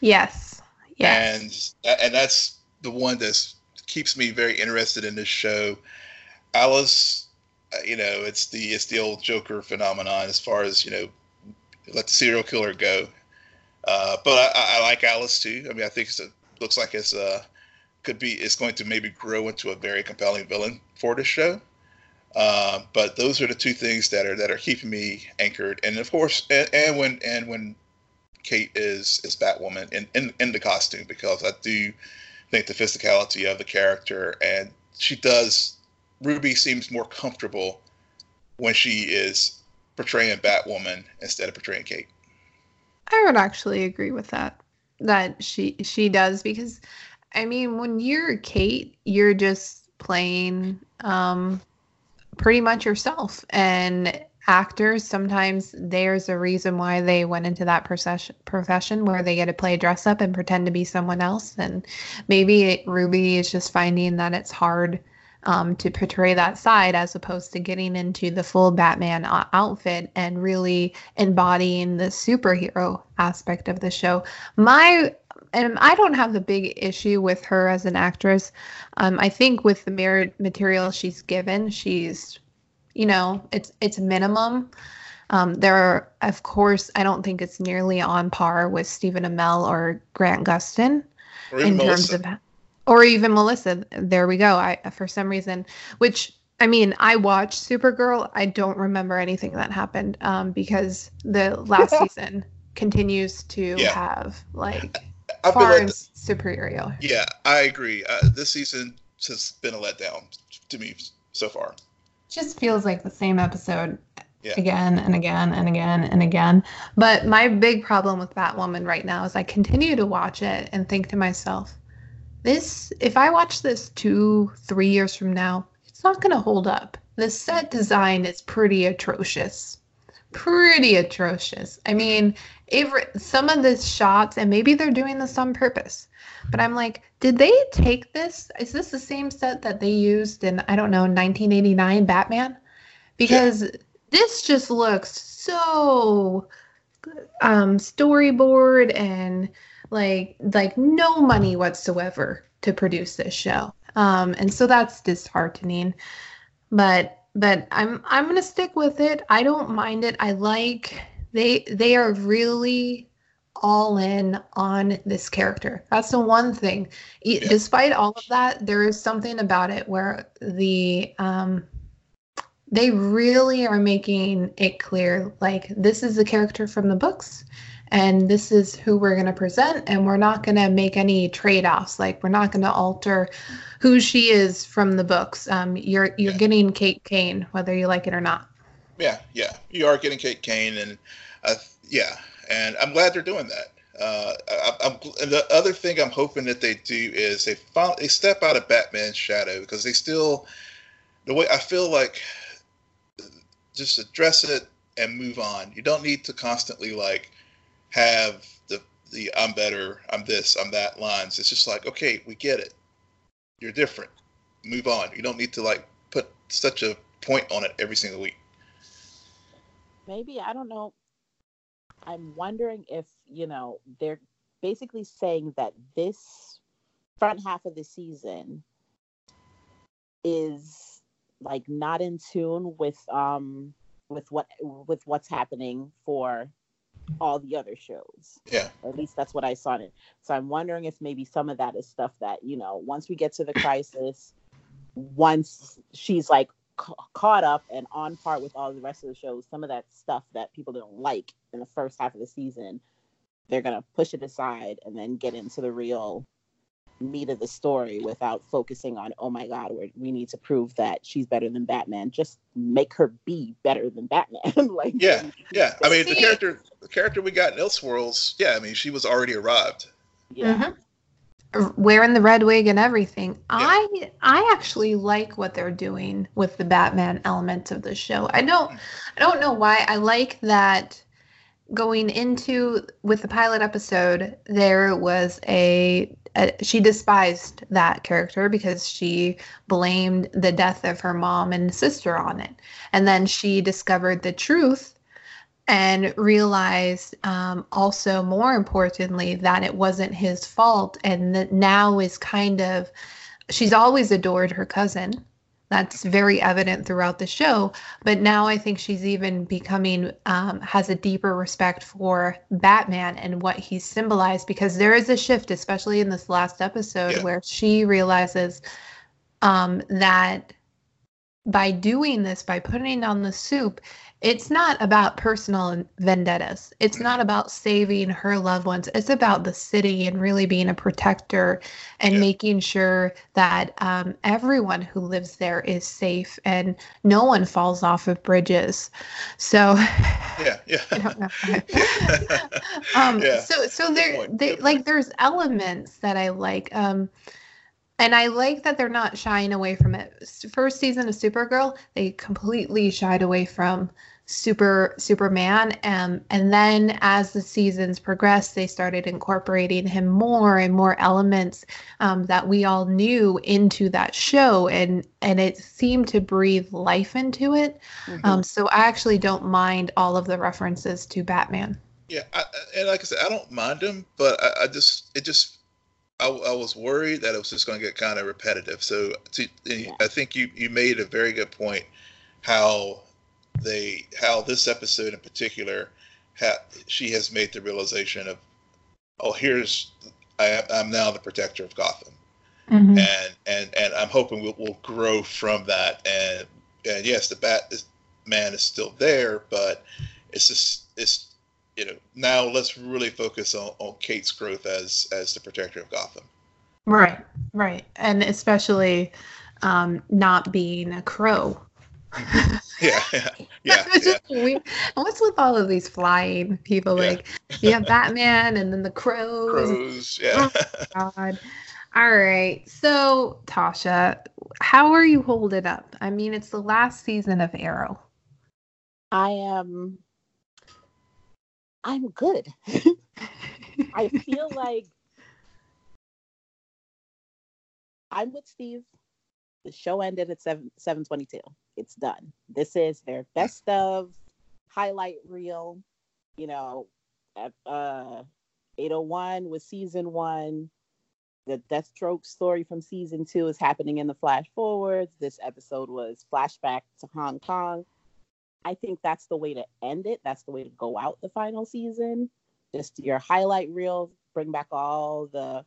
[SPEAKER 1] Yes. Yes.
[SPEAKER 2] And and that's the one that keeps me very interested in this show. Alice, uh, you know, it's the it's the old Joker phenomenon as far as you know, let the serial killer go. Uh, but I, I, like Alice too. I mean, I think it looks like it's uh, could be it's going to maybe grow into a very compelling villain for this show. Uh, but those are the two things that are that are keeping me anchored. And of course, and, and when and when Kate is is Batwoman in, in in the costume, because I do think the physicality of the character and she does Ruby seems more comfortable when she is portraying Batwoman instead of portraying Kate.
[SPEAKER 1] I would actually agree with that. That she she does because I mean when you're Kate, you're just playing um pretty much yourself. And actors sometimes there's a reason why they went into that profession profession where they get to play dress up and pretend to be someone else. And maybe ruby is just finding that it's hard um, to portray that side as opposed to getting into the full batman outfit and really embodying the superhero aspect of the show. My and I don't have the big issue with her as an actress. Um, I think with the merit material she's given, she's you know, it's it's minimum. Um, there are, of course, I don't think it's nearly on par with Stephen Amell or Grant Gustin
[SPEAKER 2] in Melissa. terms of,
[SPEAKER 1] or even Melissa. There we go. I for some reason, which I mean, I watched Supergirl. I don't remember anything that happened um, because the last season continues to yeah. have like I far like the, superior.
[SPEAKER 2] Yeah, I agree. Uh, this season has been a letdown to me so far
[SPEAKER 1] just feels like the same episode yeah. again and again and again and again. But my big problem with Batwoman right now is I continue to watch it and think to myself, this if I watch this two, three years from now, it's not gonna hold up. The set design is pretty atrocious. Pretty atrocious. I mean, Some of the shots, and maybe they're doing this on purpose, but I'm like, did they take this? Is this the same set that they used in I don't know 1989 Batman? Because yeah. this just looks so um storyboard and like like no money whatsoever to produce this show. Um and so that's disheartening. But but I'm I'm going to stick with it. I don't mind it. I like they they are really all in on this character. That's the one thing. Yeah. Despite all of that, there is something about it where the um they really are making it clear like this is the character from the books and this is who we're going to present and we're not going to make any trade-offs like we're not going to alter who she is from the books um, you're you're yeah. getting kate kane whether you like it or not
[SPEAKER 2] yeah yeah you are getting kate kane and uh, yeah and I'm glad they're doing that. Uh, I, the other thing I'm hoping that they do is they they step out of Batman's shadow because they still the way I feel like just address it and move on. You don't need to constantly like have the the I'm better, I'm this, I'm that lines. It's just like okay, we get it. You're different. Move on. You don't need to like put such a point on it every single week.
[SPEAKER 3] Maybe I don't know I'm wondering if, you know, they're basically saying that this front half of the season is like not in tune with um with what with what's happening for all the other shows.
[SPEAKER 2] Yeah.
[SPEAKER 3] Or at least that's what I saw in it. So I'm wondering if maybe some of that is stuff that, you know, once we get to the crisis, once she's like ca- caught up and on par with all the rest of the shows, some of that stuff that people don't like in the first half of the season, they're gonna push it aside and then get into the real meat of the story without focusing on oh my god we we need to prove that she's better than batman. Just make her be better than batman. Like
[SPEAKER 2] yeah yeah. I mean the character the character we got in elseworlds yeah i mean she was already arrived.
[SPEAKER 1] Yeah. Mm-hmm. Wearing the red wig and everything. Yeah. I I actually like what they're doing with the Batman elements of the show. I don't I don't know why. I like that going into with the pilot episode there was a, a, she despised that character because she blamed the death of her mom and sister on it and then she discovered the truth and realized um, also more importantly that it wasn't his fault and that now is kind of she's always adored her cousin that's very evident throughout the show. But now I think she's even becoming, um, has a deeper respect for Batman and what he symbolized because there is a shift, especially in this last episode, yeah. where she realizes um, that by doing this, by putting on the soup, it's not about personal vendettas. It's not about saving her loved ones. It's about the city and really being a protector and yeah. making sure that um, everyone who lives there is safe and no one falls off of bridges. So,
[SPEAKER 2] yeah, yeah.
[SPEAKER 1] um, yeah. So, so there, they, like, there's elements that I like. Um, and I like that they're not shying away from it. First season of Supergirl, they completely shied away from super superman um, and then as the seasons progressed they started incorporating him more and more elements um, that we all knew into that show and and it seemed to breathe life into it mm-hmm. um, so i actually don't mind all of the references to batman
[SPEAKER 2] yeah I, and like i said i don't mind them but i, I just it just I, I, was worried that it was just going to get kind of repetitive so to, yeah. i think you you made a very good point how they how this episode in particular, ha, she has made the realization of, oh, here's I, am now the protector of Gotham, mm-hmm. and and and I'm hoping we'll, we'll grow from that. And and yes, the Bat is, man is still there, but it's just it's you know now let's really focus on, on Kate's growth as as the protector of Gotham.
[SPEAKER 1] Right, right, and especially um, not being a crow
[SPEAKER 2] yeah, yeah, yeah. just
[SPEAKER 1] yeah. What's with all of these flying people? Yeah. Like you have Batman and then the crows.
[SPEAKER 2] Crows, yeah. Oh, God.
[SPEAKER 1] All right. So, Tasha, how are you holding up? I mean, it's the last season of Arrow.
[SPEAKER 3] I am. I'm good. I feel like I'm with Steve. The show ended at 7 722 it's done. This is their best of highlight reel. You know, uh, 801 was season one. The Deathstroke story from season two is happening in the flash forwards. This episode was flashback to Hong Kong. I think that's the way to end it. That's the way to go out the final season. Just your highlight reel, bring back all the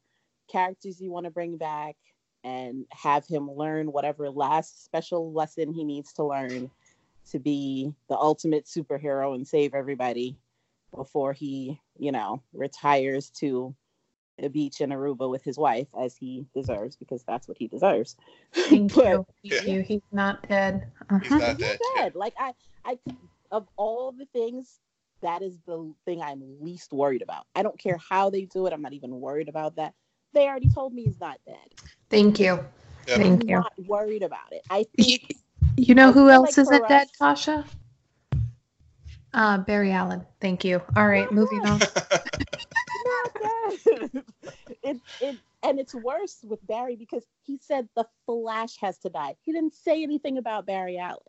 [SPEAKER 3] characters you want to bring back, and have him learn whatever last special lesson he needs to learn to be the ultimate superhero and save everybody before he, you know, retires to a beach in Aruba with his wife as he deserves because that's what he deserves.
[SPEAKER 1] Thank but, you. Thank you. He's not dead.
[SPEAKER 2] Uh-huh. He's not
[SPEAKER 3] dead. He's dead. Like I, I, of all the things, that is the thing I'm least worried about. I don't care how they do it. I'm not even worried about that they already told me he's not dead.
[SPEAKER 1] Thank you.
[SPEAKER 3] Yeah.
[SPEAKER 1] Thank I'm
[SPEAKER 3] you. Not worried about it. I think.
[SPEAKER 1] You know I who else like isn't dead, Tasha? Uh, Barry Allen. Thank you. All right, moving on.
[SPEAKER 3] it, it, and it's worse with Barry because he said the Flash has to die. He didn't say anything about Barry Allen.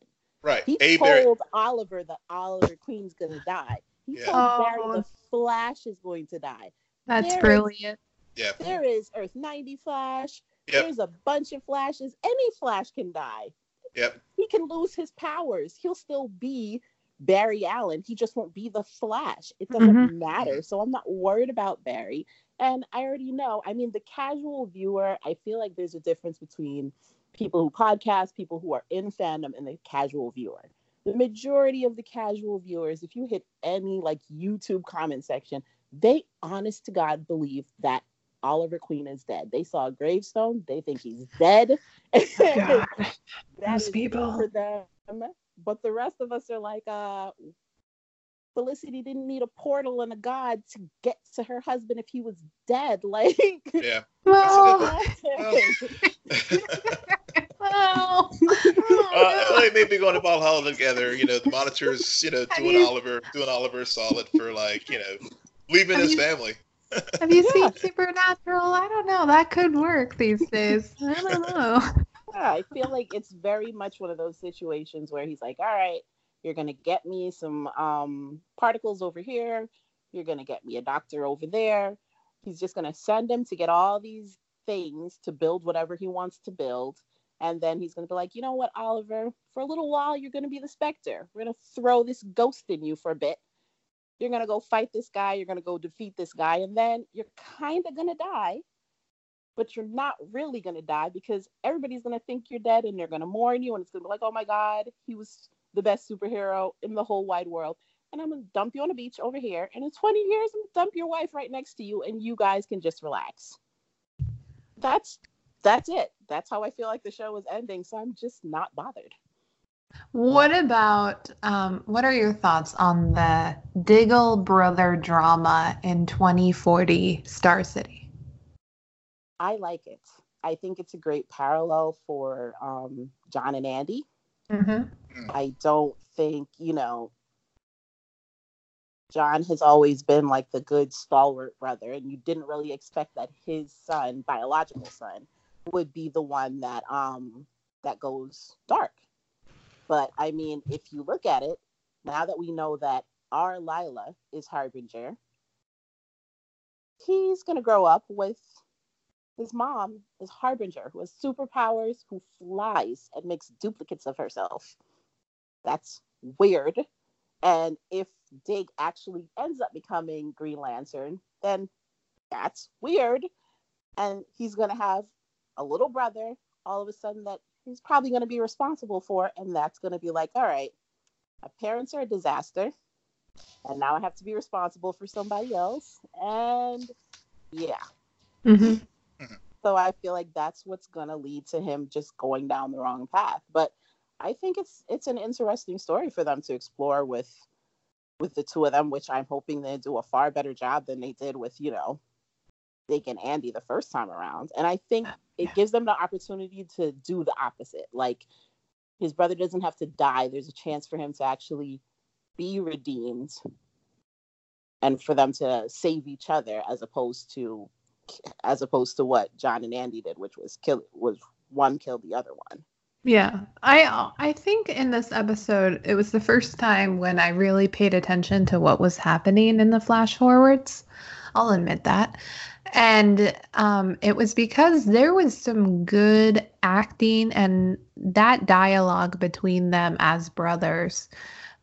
[SPEAKER 2] Right.
[SPEAKER 3] He A. told Barry. Oliver that Oliver Queen's gonna die. He yeah. told oh. Barry the Flash is going to die.
[SPEAKER 1] That's there brilliant.
[SPEAKER 2] Yeah.
[SPEAKER 3] There is Earth 90 Flash. Yep. There's a bunch of flashes. Any Flash can die.
[SPEAKER 2] Yep.
[SPEAKER 3] He can lose his powers. He'll still be Barry Allen. He just won't be the Flash. It doesn't mm-hmm. matter. So I'm not worried about Barry. And I already know. I mean, the casual viewer, I feel like there's a difference between people who podcast, people who are in fandom, and the casual viewer. The majority of the casual viewers, if you hit any like YouTube comment section, they honest to God believe that Oliver Queen is dead. They saw a gravestone. They think he's dead.
[SPEAKER 1] God, those people
[SPEAKER 3] for them. But the rest of us are like, uh, Felicity didn't need a portal and a god to get to her husband if he was dead. Like,
[SPEAKER 2] yeah.
[SPEAKER 1] Well. Wow.
[SPEAKER 2] Oh, uh, they may be going to Valhalla together. You know, the monitors, you know, doing you, Oliver, doing Oliver solid for like, you know, leaving his you, family.
[SPEAKER 1] have you yeah. seen Supernatural? I don't know. That could work these days. I don't know.
[SPEAKER 3] I feel like it's very much one of those situations where he's like, all right, you're going to get me some um, particles over here. You're going to get me a doctor over there. He's just going to send him to get all these things to build whatever he wants to build. And then he's going to be like, you know what, Oliver, for a little while, you're going to be the Spectre. We're going to throw this ghost in you for a bit. You're going to go fight this guy. You're going to go defeat this guy. And then you're kind of going to die, but you're not really going to die because everybody's going to think you're dead and they're going to mourn you. And it's going to be like, oh my God, he was the best superhero in the whole wide world. And I'm going to dump you on a beach over here. And in 20 years, I'm going to dump your wife right next to you and you guys can just relax. That's that's it. That's how I feel like the show is ending. So I'm just not bothered.
[SPEAKER 1] What about um, what are your thoughts on the Diggle brother drama in 2040 Star City?
[SPEAKER 3] I like it. I think it's a great parallel for um, John and Andy. Mm-hmm. I don't think, you know, John has always been like the good stalwart brother, and you didn't really expect that his son, biological son, would be the one that um that goes dark. But I mean, if you look at it, now that we know that our Lyla is Harbinger, he's gonna grow up with his mom is Harbinger, who has superpowers, who flies and makes duplicates of herself. That's weird. And if Dig actually ends up becoming Green Lantern, then that's weird. And he's going to have a little brother all of a sudden that he's probably going to be responsible for. And that's going to be like, all right, my parents are a disaster. And now I have to be responsible for somebody else. And yeah. Mm-hmm. So I feel like that's what's going to lead to him just going down the wrong path. But I think it's it's an interesting story for them to explore with with the two of them, which I'm hoping they do a far better job than they did with, you know, Dig and Andy the first time around. And I think it gives them the opportunity to do the opposite. Like his brother doesn't have to die. There's a chance for him to actually be redeemed and for them to save each other as opposed to as opposed to what John and Andy did, which was kill was one kill the other one.
[SPEAKER 1] Yeah. I I think in this episode it was the first time when I really paid attention to what was happening in the flash forwards. I'll admit that. And um, it was because there was some good acting and that dialogue between them as brothers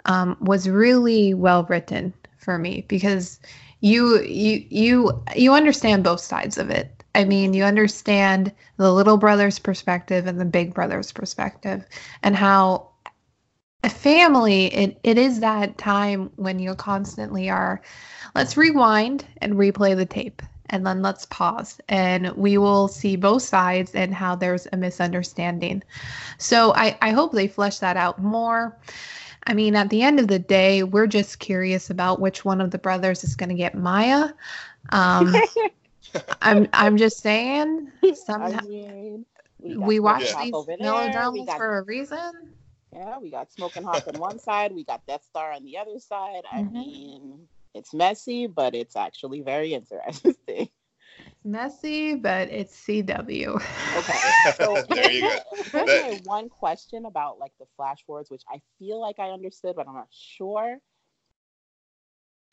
[SPEAKER 1] um, was really well written for me because you you you you understand both sides of it. I mean, you understand the little brother's perspective and the big brother's perspective, and how a family it, it is that time when you constantly are let's rewind and replay the tape and then let's pause and we will see both sides and how there's a misunderstanding. So i, I hope they flesh that out more i mean at the end of the day we're just curious about which one of the brothers is going to get Mia um, I'm I'm just saying. Sometimes I mean, we, we watch these melodramas for a reason.
[SPEAKER 3] Yeah, we got Smoking Hawke on one side, we got Death Star on the other side. I mm-hmm. mean, it's messy, but it's actually very interesting.
[SPEAKER 1] Messy, but it's CW.
[SPEAKER 3] Okay, so there you go. There's one question about like the flash forwards, which I feel like I understood, but I'm not sure.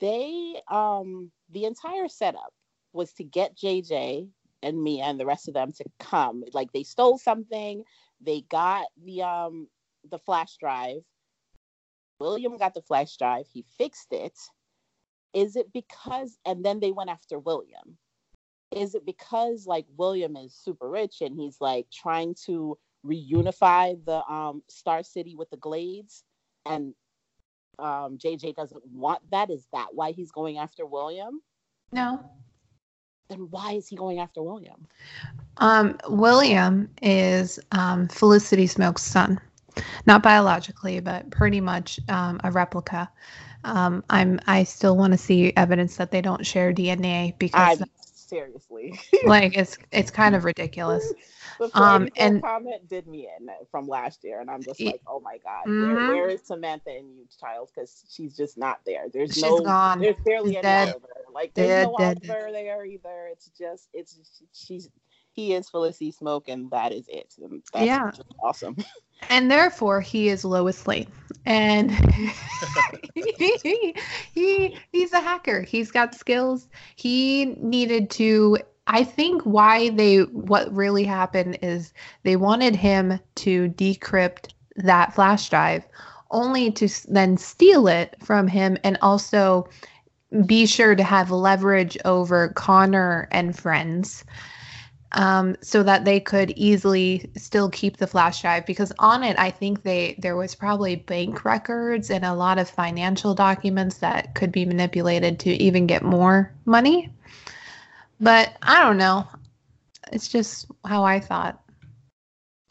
[SPEAKER 3] They, um, the entire setup was to get JJ and me and the rest of them to come. Like they stole something, they got the um the flash drive. William got the flash drive, he fixed it. Is it because and then they went after William? Is it because like William is super rich and he's like trying to reunify the um Star City with the Glades and um JJ doesn't want that? Is that why he's going after William?
[SPEAKER 1] No
[SPEAKER 3] then why is he going after William?
[SPEAKER 1] Um, William is um, Felicity Smoak's son, not biologically, but pretty much um, a replica. Um, I'm I still want to see evidence that they don't share DNA because
[SPEAKER 3] seriously.
[SPEAKER 1] like it's it's kind of ridiculous.
[SPEAKER 3] The um, and comment did me in from last year, and I'm just like, oh my god, mm-hmm. where, where is Samantha in you, child? Because she's just not there. There's she's no, gone. there's barely she's any Oliver. Like there's dead, no dead, Oliver dead. there either. It's just, it's she's he is Felicity Smoak, and that is it. And that's yeah, awesome.
[SPEAKER 1] And therefore, he is Lois Lane, and he, he he's a hacker. He's got skills. He needed to. I think why they what really happened is they wanted him to decrypt that flash drive, only to then steal it from him, and also be sure to have leverage over Connor and friends um, so that they could easily still keep the flash drive because on it i think they there was probably bank records and a lot of financial documents that could be manipulated to even get more money. But i don't know. It's just how i thought.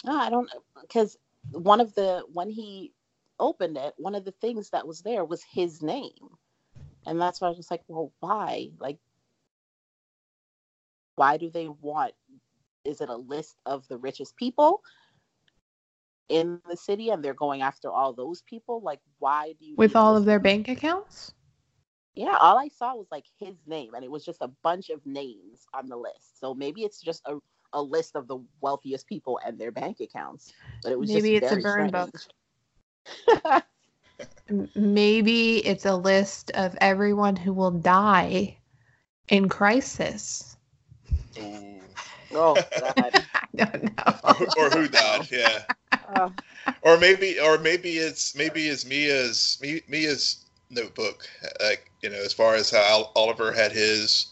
[SPEAKER 3] Oh, i don't because one of the when he opened it one of the things that was there was his name. And that's why i was like well why? Like why do they want is it a list of the richest people in the city and they're going after all those people? Like why do you
[SPEAKER 1] with all of their bank accounts?
[SPEAKER 3] Yeah all i saw was like his name and it was just a bunch of names on the list. So maybe it's just a, a list of the wealthiest people and their bank accounts but it was maybe it's a burn strange.
[SPEAKER 1] book. Maybe it's a list of everyone who will die in crisis
[SPEAKER 3] Oh God. I
[SPEAKER 2] don't know. or, or who died? Yeah. Oh. Or maybe, or maybe it's maybe it's Mia's me Mia's notebook. Like you know, as far as how Oliver had his,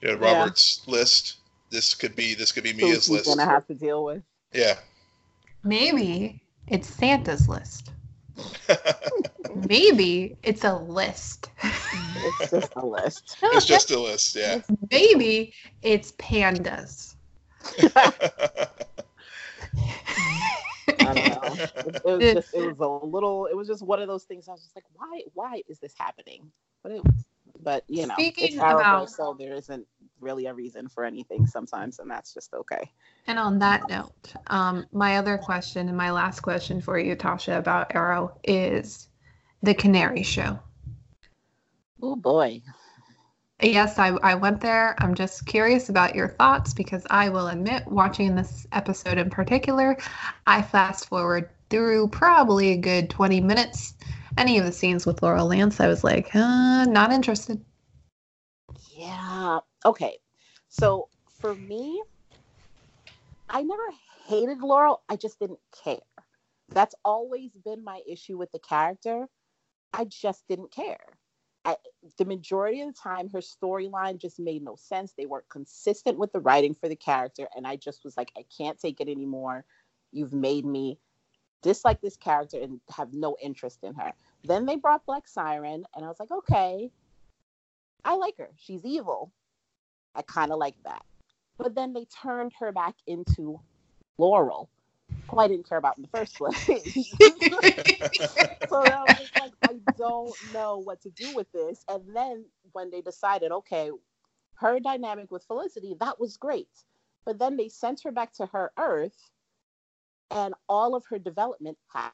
[SPEAKER 2] you know, Robert's yeah. list. This could be this could be Mia's list.
[SPEAKER 3] Gonna have to deal with.
[SPEAKER 2] Yeah.
[SPEAKER 1] Maybe it's Santa's list. Maybe it's a list.
[SPEAKER 3] it's just a list.
[SPEAKER 2] it's just a list, yeah.
[SPEAKER 1] Maybe it's pandas.
[SPEAKER 3] I don't know. It, it, was just it was a little it was just one of those things I was just like, why why is this happening? But it but you know Speaking it's about, so there isn't really a reason for anything sometimes and that's just okay.
[SPEAKER 1] And on that note, um, my other question and my last question for you, Tasha, about Arrow is the Canary Show.
[SPEAKER 3] Oh boy.
[SPEAKER 1] Yes, I, I went there. I'm just curious about your thoughts because I will admit, watching this episode in particular, I fast forward through probably a good 20 minutes. Any of the scenes with Laurel Lance, I was like, uh, not interested.
[SPEAKER 3] Yeah. Okay. So for me, I never hated Laurel. I just didn't care. That's always been my issue with the character. I just didn't care. I, the majority of the time, her storyline just made no sense. They weren't consistent with the writing for the character. And I just was like, I can't take it anymore. You've made me dislike this character and have no interest in her. Then they brought Black Siren, and I was like, okay, I like her. She's evil. I kind of like that. But then they turned her back into Laurel, who I didn't care about in the first place. so I was like, I don't know what to do with this. And then when they decided, okay, her dynamic with Felicity, that was great. But then they sent her back to her Earth, and all of her development ha-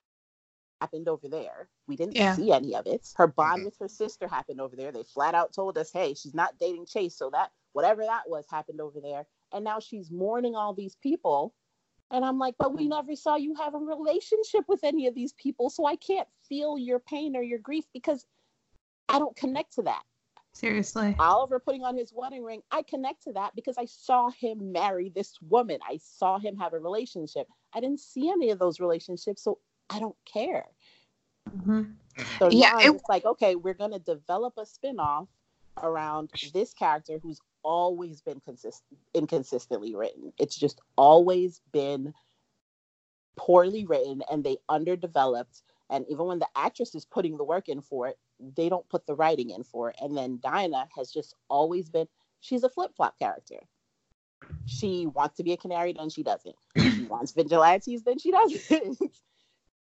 [SPEAKER 3] happened over there. We didn't yeah. see any of it. Her bond mm-hmm. with her sister happened over there. They flat out told us, hey, she's not dating Chase. So that whatever that was happened over there. And now she's mourning all these people and I'm like, but we never saw you have a relationship with any of these people. So I can't feel your pain or your grief because I don't connect to that.
[SPEAKER 1] Seriously.
[SPEAKER 3] Oliver putting on his wedding ring, I connect to that because I saw him marry this woman. I saw him have a relationship. I didn't see any of those relationships. So I don't care. Mm-hmm. So yeah, it, it's like, okay, we're going to develop a spinoff around this character who's always been consistent inconsistently written. It's just always been poorly written and they underdeveloped and even when the actress is putting the work in for it, they don't put the writing in for it. And then Dinah has just always been she's a flip-flop character. She wants to be a canary, then she doesn't. She wants vigilantes, then she doesn't.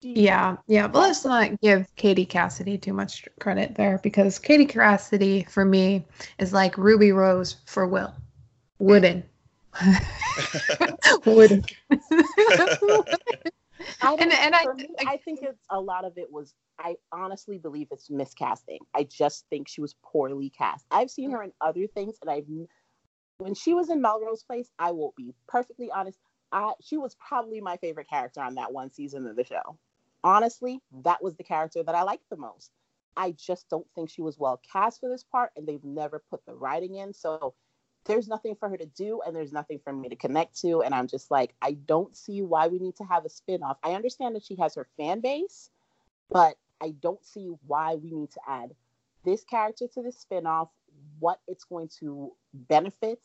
[SPEAKER 1] Yeah, yeah, but let's not give Katie Cassidy too much credit there because Katie Cassidy for me is like Ruby Rose for Will. Wooden. Wooden.
[SPEAKER 3] I and, and I, me, I think it's a lot of it was I honestly believe it's miscasting. I just think she was poorly cast. I've seen her in other things, and I've when she was in Melrose Place, I will be perfectly honest. I she was probably my favorite character on that one season of the show. Honestly, that was the character that I liked the most. I just don't think she was well cast for this part, and they've never put the writing in. So there's nothing for her to do and there's nothing for me to connect to and i'm just like i don't see why we need to have a spin-off i understand that she has her fan base but i don't see why we need to add this character to the spin-off what it's going to benefit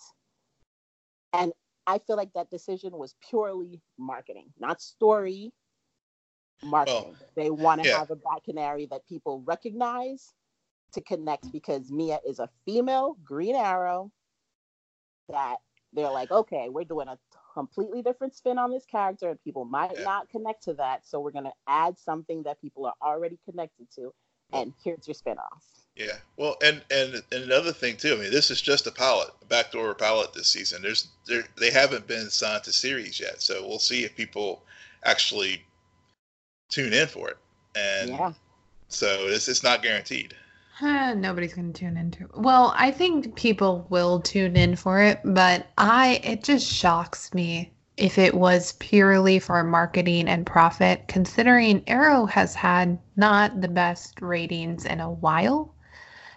[SPEAKER 3] and i feel like that decision was purely marketing not story marketing oh, they want to yeah. have a black canary that people recognize to connect mm-hmm. because mia is a female green arrow that they're like, okay, we're doing a completely different spin on this character, and people might yeah. not connect to that. So we're gonna add something that people are already connected to, and here's your spinoff.
[SPEAKER 2] Yeah, well, and and and another thing too. I mean, this is just a pilot, a backdoor pilot this season. There's there they haven't been signed to series yet, so we'll see if people actually tune in for it. And yeah. so it's it's not guaranteed.
[SPEAKER 1] Uh, nobody's going to tune into it. Well, I think people will tune in for it, but I it just shocks me if it was purely for marketing and profit, considering Arrow has had not the best ratings in a while.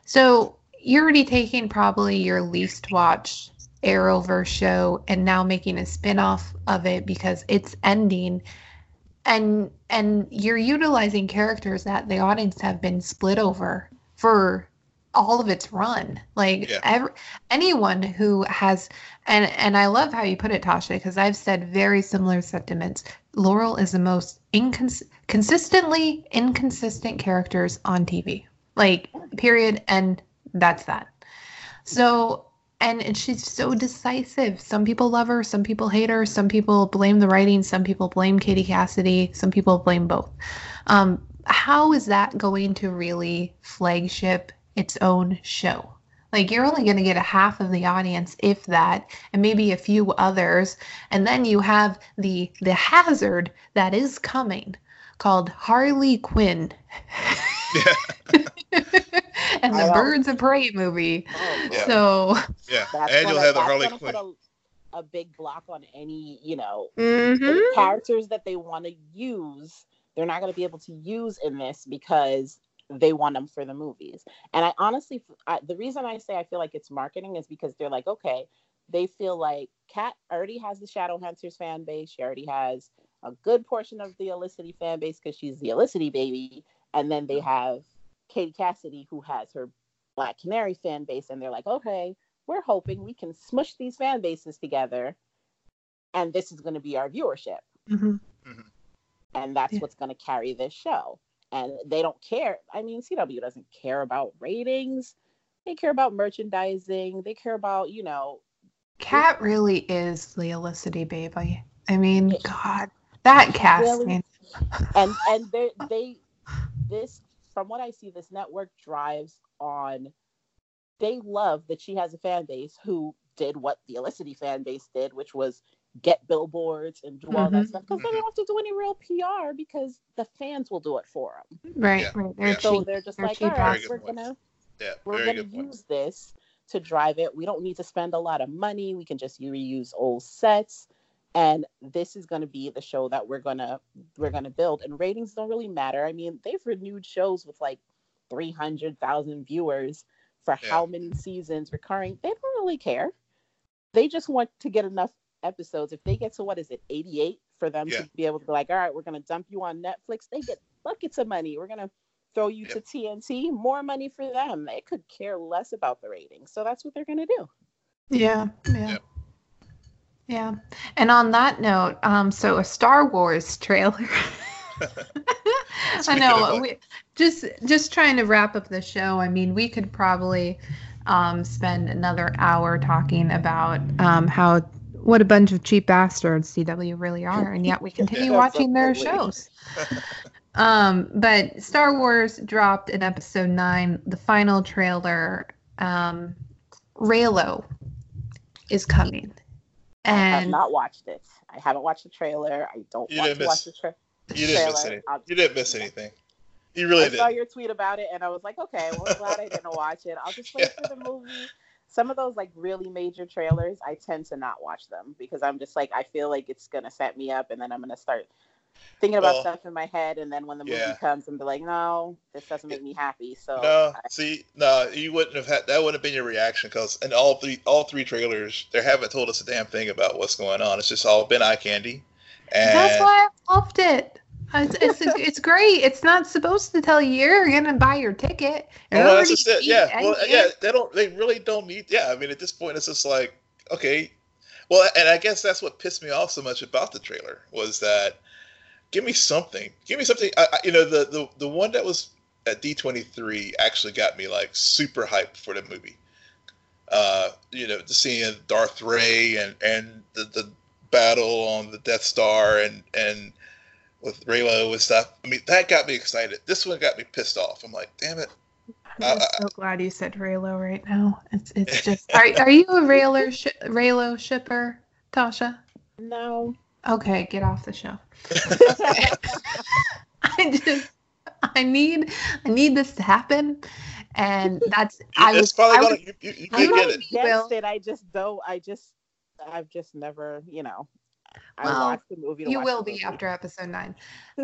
[SPEAKER 1] So you're already taking probably your least watched Arrowverse show and now making a spin-off of it because it's ending and and you're utilizing characters that the audience have been split over for all of its run. Like yeah. every, anyone who has and and I love how you put it, Tasha, because I've said very similar sentiments. Laurel is the most incons- consistently inconsistent characters on TV. Like period, and that's that. So and, she's so decisive. Some people love her, some people hate her, some people blame the writing, some people blame Katie Cassidy, some people blame both. Um, how is that going to really flagship its own show? Like you're only going to get a half of the audience, if that, and maybe a few others, and then you have the the hazard that is coming, called Harley Quinn. and the Birds of Prey movie. Oh, yeah. So
[SPEAKER 2] yeah, that's and you'll have the Harley Quinn.
[SPEAKER 3] A, a, big block on any you know mm-hmm. characters that they want to use they're not going to be able to use in this because they want them for the movies. And I honestly, I, the reason I say I feel like it's marketing is because they're like, okay, they feel like Kat already has the Shadowhunters fan base. She already has a good portion of the Olicity fan base because she's the Olicity baby. And then they have Katie Cassidy, who has her Black Canary fan base. And they're like, okay, we're hoping we can smush these fan bases together. And this is going to be our viewership. Mm-hmm. Mm-hmm and that's yeah. what's going to carry this show and they don't care i mean cw doesn't care about ratings they care about merchandising they care about you know
[SPEAKER 1] Kat really is the Olicity baby i mean god that casting really,
[SPEAKER 3] and and they they this from what i see this network drives on they love that she has a fan base who did what the Olicity fan base did which was get billboards and do all mm-hmm. that stuff because they don't have to do any real PR because the fans will do it for them.
[SPEAKER 1] Right, yeah. right. They're
[SPEAKER 3] yeah. So they're just they're like, all right, we're gonna yeah, we're gonna use this to drive it. We don't need to spend a lot of money. We can just reuse old sets. And this is going to be the show that we're gonna we're gonna build. And ratings don't really matter. I mean, they've renewed shows with like three hundred thousand viewers for yeah. how many seasons recurring. They don't really care. They just want to get enough episodes, if they get to what is it, 88 for them yeah. to be able to be like, all right, we're going to dump you on Netflix, they get buckets of money. We're going to throw you yep. to TNT, more money for them. They could care less about the ratings. So that's what they're going to do.
[SPEAKER 1] Yeah. Yeah. Yep. Yeah. And on that note, um, so a Star Wars trailer. I know. We, just just trying to wrap up the show. I mean, we could probably um, spend another hour talking about um, how what a bunch of cheap bastards CW really are, and yet we continue watching their shows. um, but Star Wars dropped in episode nine, the final trailer, um, Reylo. is coming. And
[SPEAKER 3] I have not watched it. I haven't watched the trailer. I don't
[SPEAKER 2] You
[SPEAKER 3] want to
[SPEAKER 2] miss-
[SPEAKER 3] watch the tra-
[SPEAKER 2] You didn't miss
[SPEAKER 3] trailer.
[SPEAKER 2] anything.
[SPEAKER 3] I'll-
[SPEAKER 2] You didn't miss anything. You really
[SPEAKER 3] I saw your tweet about it and I was like, okay, well, I'm glad I didn't watch it. I'll just wait for the movie. Some of those like really major trailers, I tend to not watch them because I'm just like, I feel like it's gonna set me up, and then I'm gonna start thinking about
[SPEAKER 2] Well,
[SPEAKER 3] stuff in my head, and then when the movie
[SPEAKER 2] yeah.
[SPEAKER 3] comes, and be like, no, this doesn't make me happy. So
[SPEAKER 2] No,
[SPEAKER 3] I-
[SPEAKER 2] see, no, you wouldn't have had that. Wouldn't have been your reaction because in all three, all three trailers, they haven't told us a damn thing about what's going on. It's just all been eye candy. And
[SPEAKER 1] that's why I loved it. It's, it's, it's great. It's not supposed to tell you you're gonna buy your ticket. It
[SPEAKER 2] well, that's just it.
[SPEAKER 1] beat
[SPEAKER 2] Yeah, well, yeah, they don't. They really don't need. Yeah, I mean, at this point, it's just like, okay, well, and I guess that's what pissed me off so much about the trailer was that give me something, give me something. I, I, you know, the the the one that was at D twenty three actually got me like super hyped for the movie. Uh, you know, to seeing Darth Rey and and the the battle on the Death Star and and with Reylo and stuff. I mean, that got me excited. This one got me pissed off. I'm like, damn it.
[SPEAKER 1] I'm
[SPEAKER 2] Uh,
[SPEAKER 1] so glad you said Reylo right now. It's it's just are are you a Reylo sh- Reylo shipper, Tasha?
[SPEAKER 3] no.
[SPEAKER 1] Okay, get off the show. I just I need I need this to happen, and that's I was
[SPEAKER 2] probably
[SPEAKER 1] I
[SPEAKER 2] gonna.
[SPEAKER 1] was-
[SPEAKER 2] You, you, you
[SPEAKER 1] I
[SPEAKER 2] did
[SPEAKER 1] might
[SPEAKER 2] get it.
[SPEAKER 1] Will.
[SPEAKER 3] It, I just don't. I just, I've just never, you know.
[SPEAKER 1] Well,
[SPEAKER 3] watched the movie.
[SPEAKER 1] You will be after episode nine.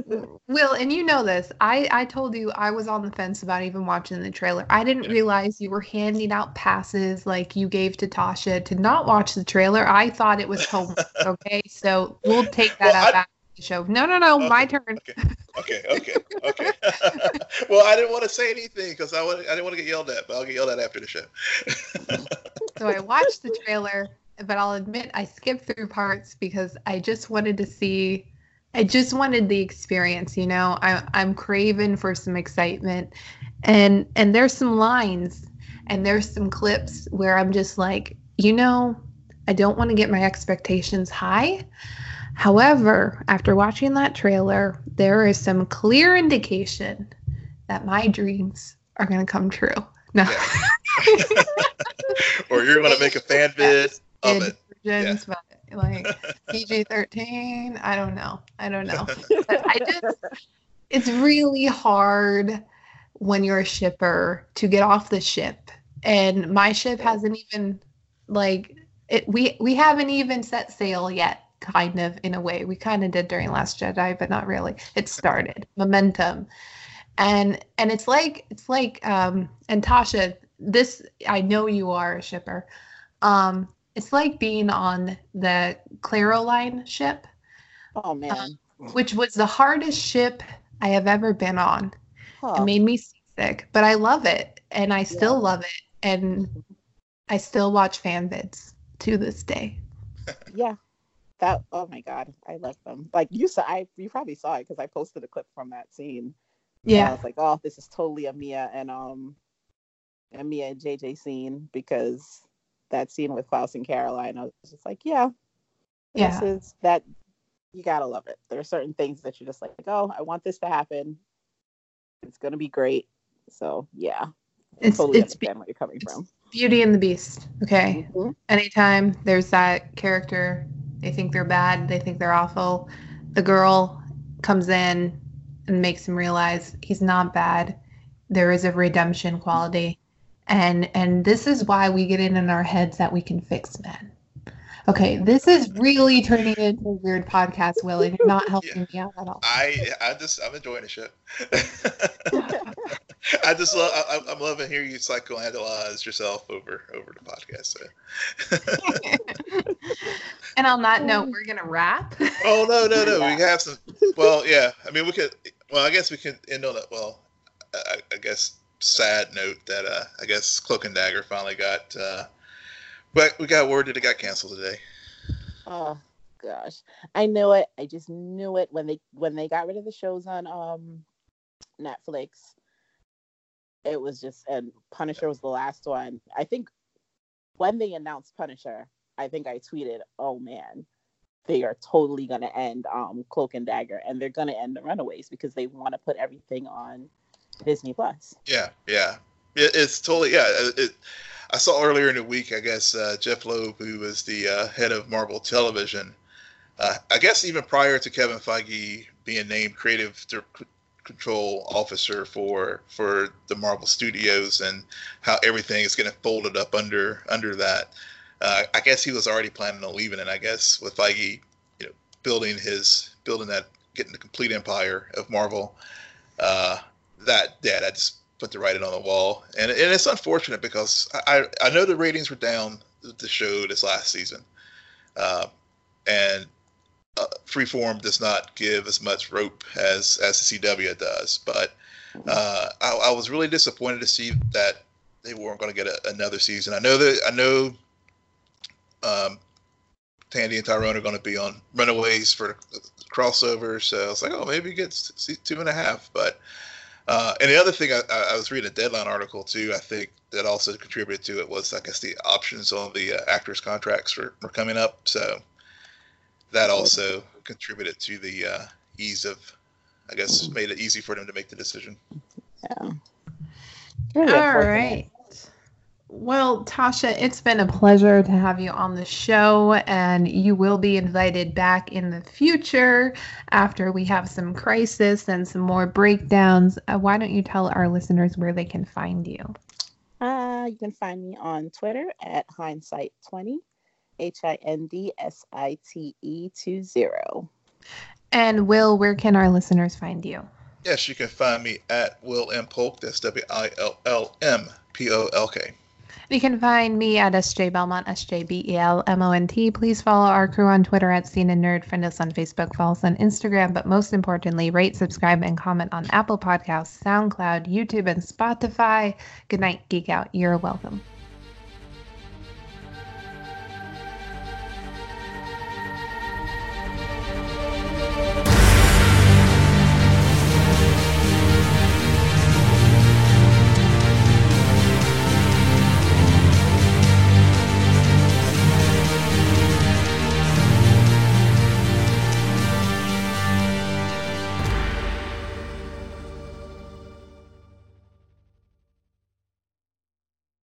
[SPEAKER 1] Will, and you know this. I I told you I was on the fence about even watching the trailer. I didn't
[SPEAKER 2] Yeah.
[SPEAKER 1] realize you were handing out passes like you gave to Tasha to not watch the trailer. I thought it was homework. Okay, so we'll take that
[SPEAKER 2] Well,
[SPEAKER 1] up
[SPEAKER 2] I-
[SPEAKER 1] after the show. No, no, no, my turn.
[SPEAKER 2] Okay, okay, okay. well, I didn't want to say anything because I, want- I didn't want to get yelled at, but I'll get yelled at after the show.
[SPEAKER 1] So I watched the trailer, but I'll admit I skipped through parts because I just wanted to see. I just wanted the experience, you know. I, I'm craving for some excitement, and and there's some lines, and there's some clips where I'm just like, you know, I don't want to get my expectations high. However, after watching that trailer, there is some clear indication that my dreams are going to come true. No.
[SPEAKER 2] or you're going to make a fan vid of
[SPEAKER 1] kid
[SPEAKER 2] it.
[SPEAKER 1] versions, but like PG thirteen. I don't know. I don't know. But I just it's really hard when you're a shipper to get off the ship. And my ship hasn't even like it we we haven't even set sail yet, kind of in a way. We kind of did during Last Jedi, but not really. It started. Momentum. And and it's like it's like um and Tasha, this I know you are a shipper. Um it's like being on the Klaroline ship,
[SPEAKER 3] Oh man.
[SPEAKER 1] which was the hardest ship I have ever been on.
[SPEAKER 3] Huh.
[SPEAKER 1] It made me seasick, but I love it and I still
[SPEAKER 3] Yeah.
[SPEAKER 1] love it and I still watch fan vids to this day.
[SPEAKER 3] yeah. That. Oh my god, I love them. Like you saw, I you probably saw it because I posted a clip from that scene. And I was like, oh, this is totally a Mia and um, a Mia and JJ scene because that scene with Klaus and Caroline, I was just like, yeah, this
[SPEAKER 1] Yeah.
[SPEAKER 3] is that. You gotta love it. There are certain things that you're just like, oh, I want this to happen. It's gonna be great. So yeah,
[SPEAKER 1] It's
[SPEAKER 3] totally
[SPEAKER 1] it's
[SPEAKER 3] understand where you're coming from.
[SPEAKER 1] Beauty and the Beast. Okay.
[SPEAKER 3] Mhm.
[SPEAKER 1] anytime there's that character they think they're bad they think they're awful the girl comes in and makes him realize he's not bad there is a redemption quality and and this is why we get it in our heads that we can fix men okay this is really turning into a weird podcast will and you're not helping me out at all
[SPEAKER 2] I I just I'm enjoying the show. I just love I, I'm loving hearing you psychoanalyze yourself over over the podcast. So.
[SPEAKER 1] and on that note we're gonna wrap
[SPEAKER 2] oh no no no
[SPEAKER 3] Yeah.
[SPEAKER 2] we have some. Well yeah I mean we could well I guess we can end on that well I, I guess sad note that uh I guess Cloak and Dagger finally got uh but we got word that it got canceled today.
[SPEAKER 3] Oh gosh, I knew it. I just knew it when they when they got rid of the shows on um Netflix. It was just and Punisher was the last one. I think when they announced Punisher, I think I tweeted, "Oh man, they are totally gonna end um Cloak and Dagger, and they're gonna end the Runaways because they want to put everything on Disney Plus."
[SPEAKER 2] Yeah, yeah. It, it's totally yeah. It, I saw earlier in the week, I guess uh, Jeph Loeb, who was the uh, head of Marvel Television, uh, I guess even prior to Kevin Feige being named creative control officer for for the Marvel Studios and how everything is getting folded up under under that. Uh, I guess he was already planning on leaving, and I guess with Feige, you know, building his building that getting the complete empire of Marvel, uh, that that just put the writing on the wall, and and it's unfortunate because I I know the ratings were down the show this last season, uh, and uh, Freeform does not give as much rope as as the CW does. But uh, I, I, was really disappointed to see that they weren't going to get a, another season. I know that I know um, Tandy and Tyrone are going to be on Runaways for crossover, so I was like, oh, maybe it gets two and a half. But uh, and the other thing I, I, was reading a deadline article too. I think that also contributed to it was I guess the options on the uh, actors' contracts were, were coming up. So that also contributed to the uh, ease of, I guess, made it easy for them to make the decision.
[SPEAKER 1] Yeah. All right. Well, Tasha, it's been a pleasure to have you on the show, and you will be invited back in the future after we have some crisis and some more breakdowns. Uh, why don't you tell our listeners where they can find you?
[SPEAKER 3] Uh, you can find me on Twitter at hindsight20 H I N D S I T E 20.
[SPEAKER 1] And Will, where can our listeners find you?
[SPEAKER 2] Yes, you can find me at Will M. Polk. That's W I L L M P O L K.
[SPEAKER 1] You can find me at SJ Belmont, S J B E L M O N T. Please follow our crew on Twitter at Scene and Nerd. Friend us on Facebook, follow us on Instagram, but most importantly, rate, subscribe, and comment on Apple Podcasts, SoundCloud, YouTube, and Spotify. Good night, Geek Out. You're welcome.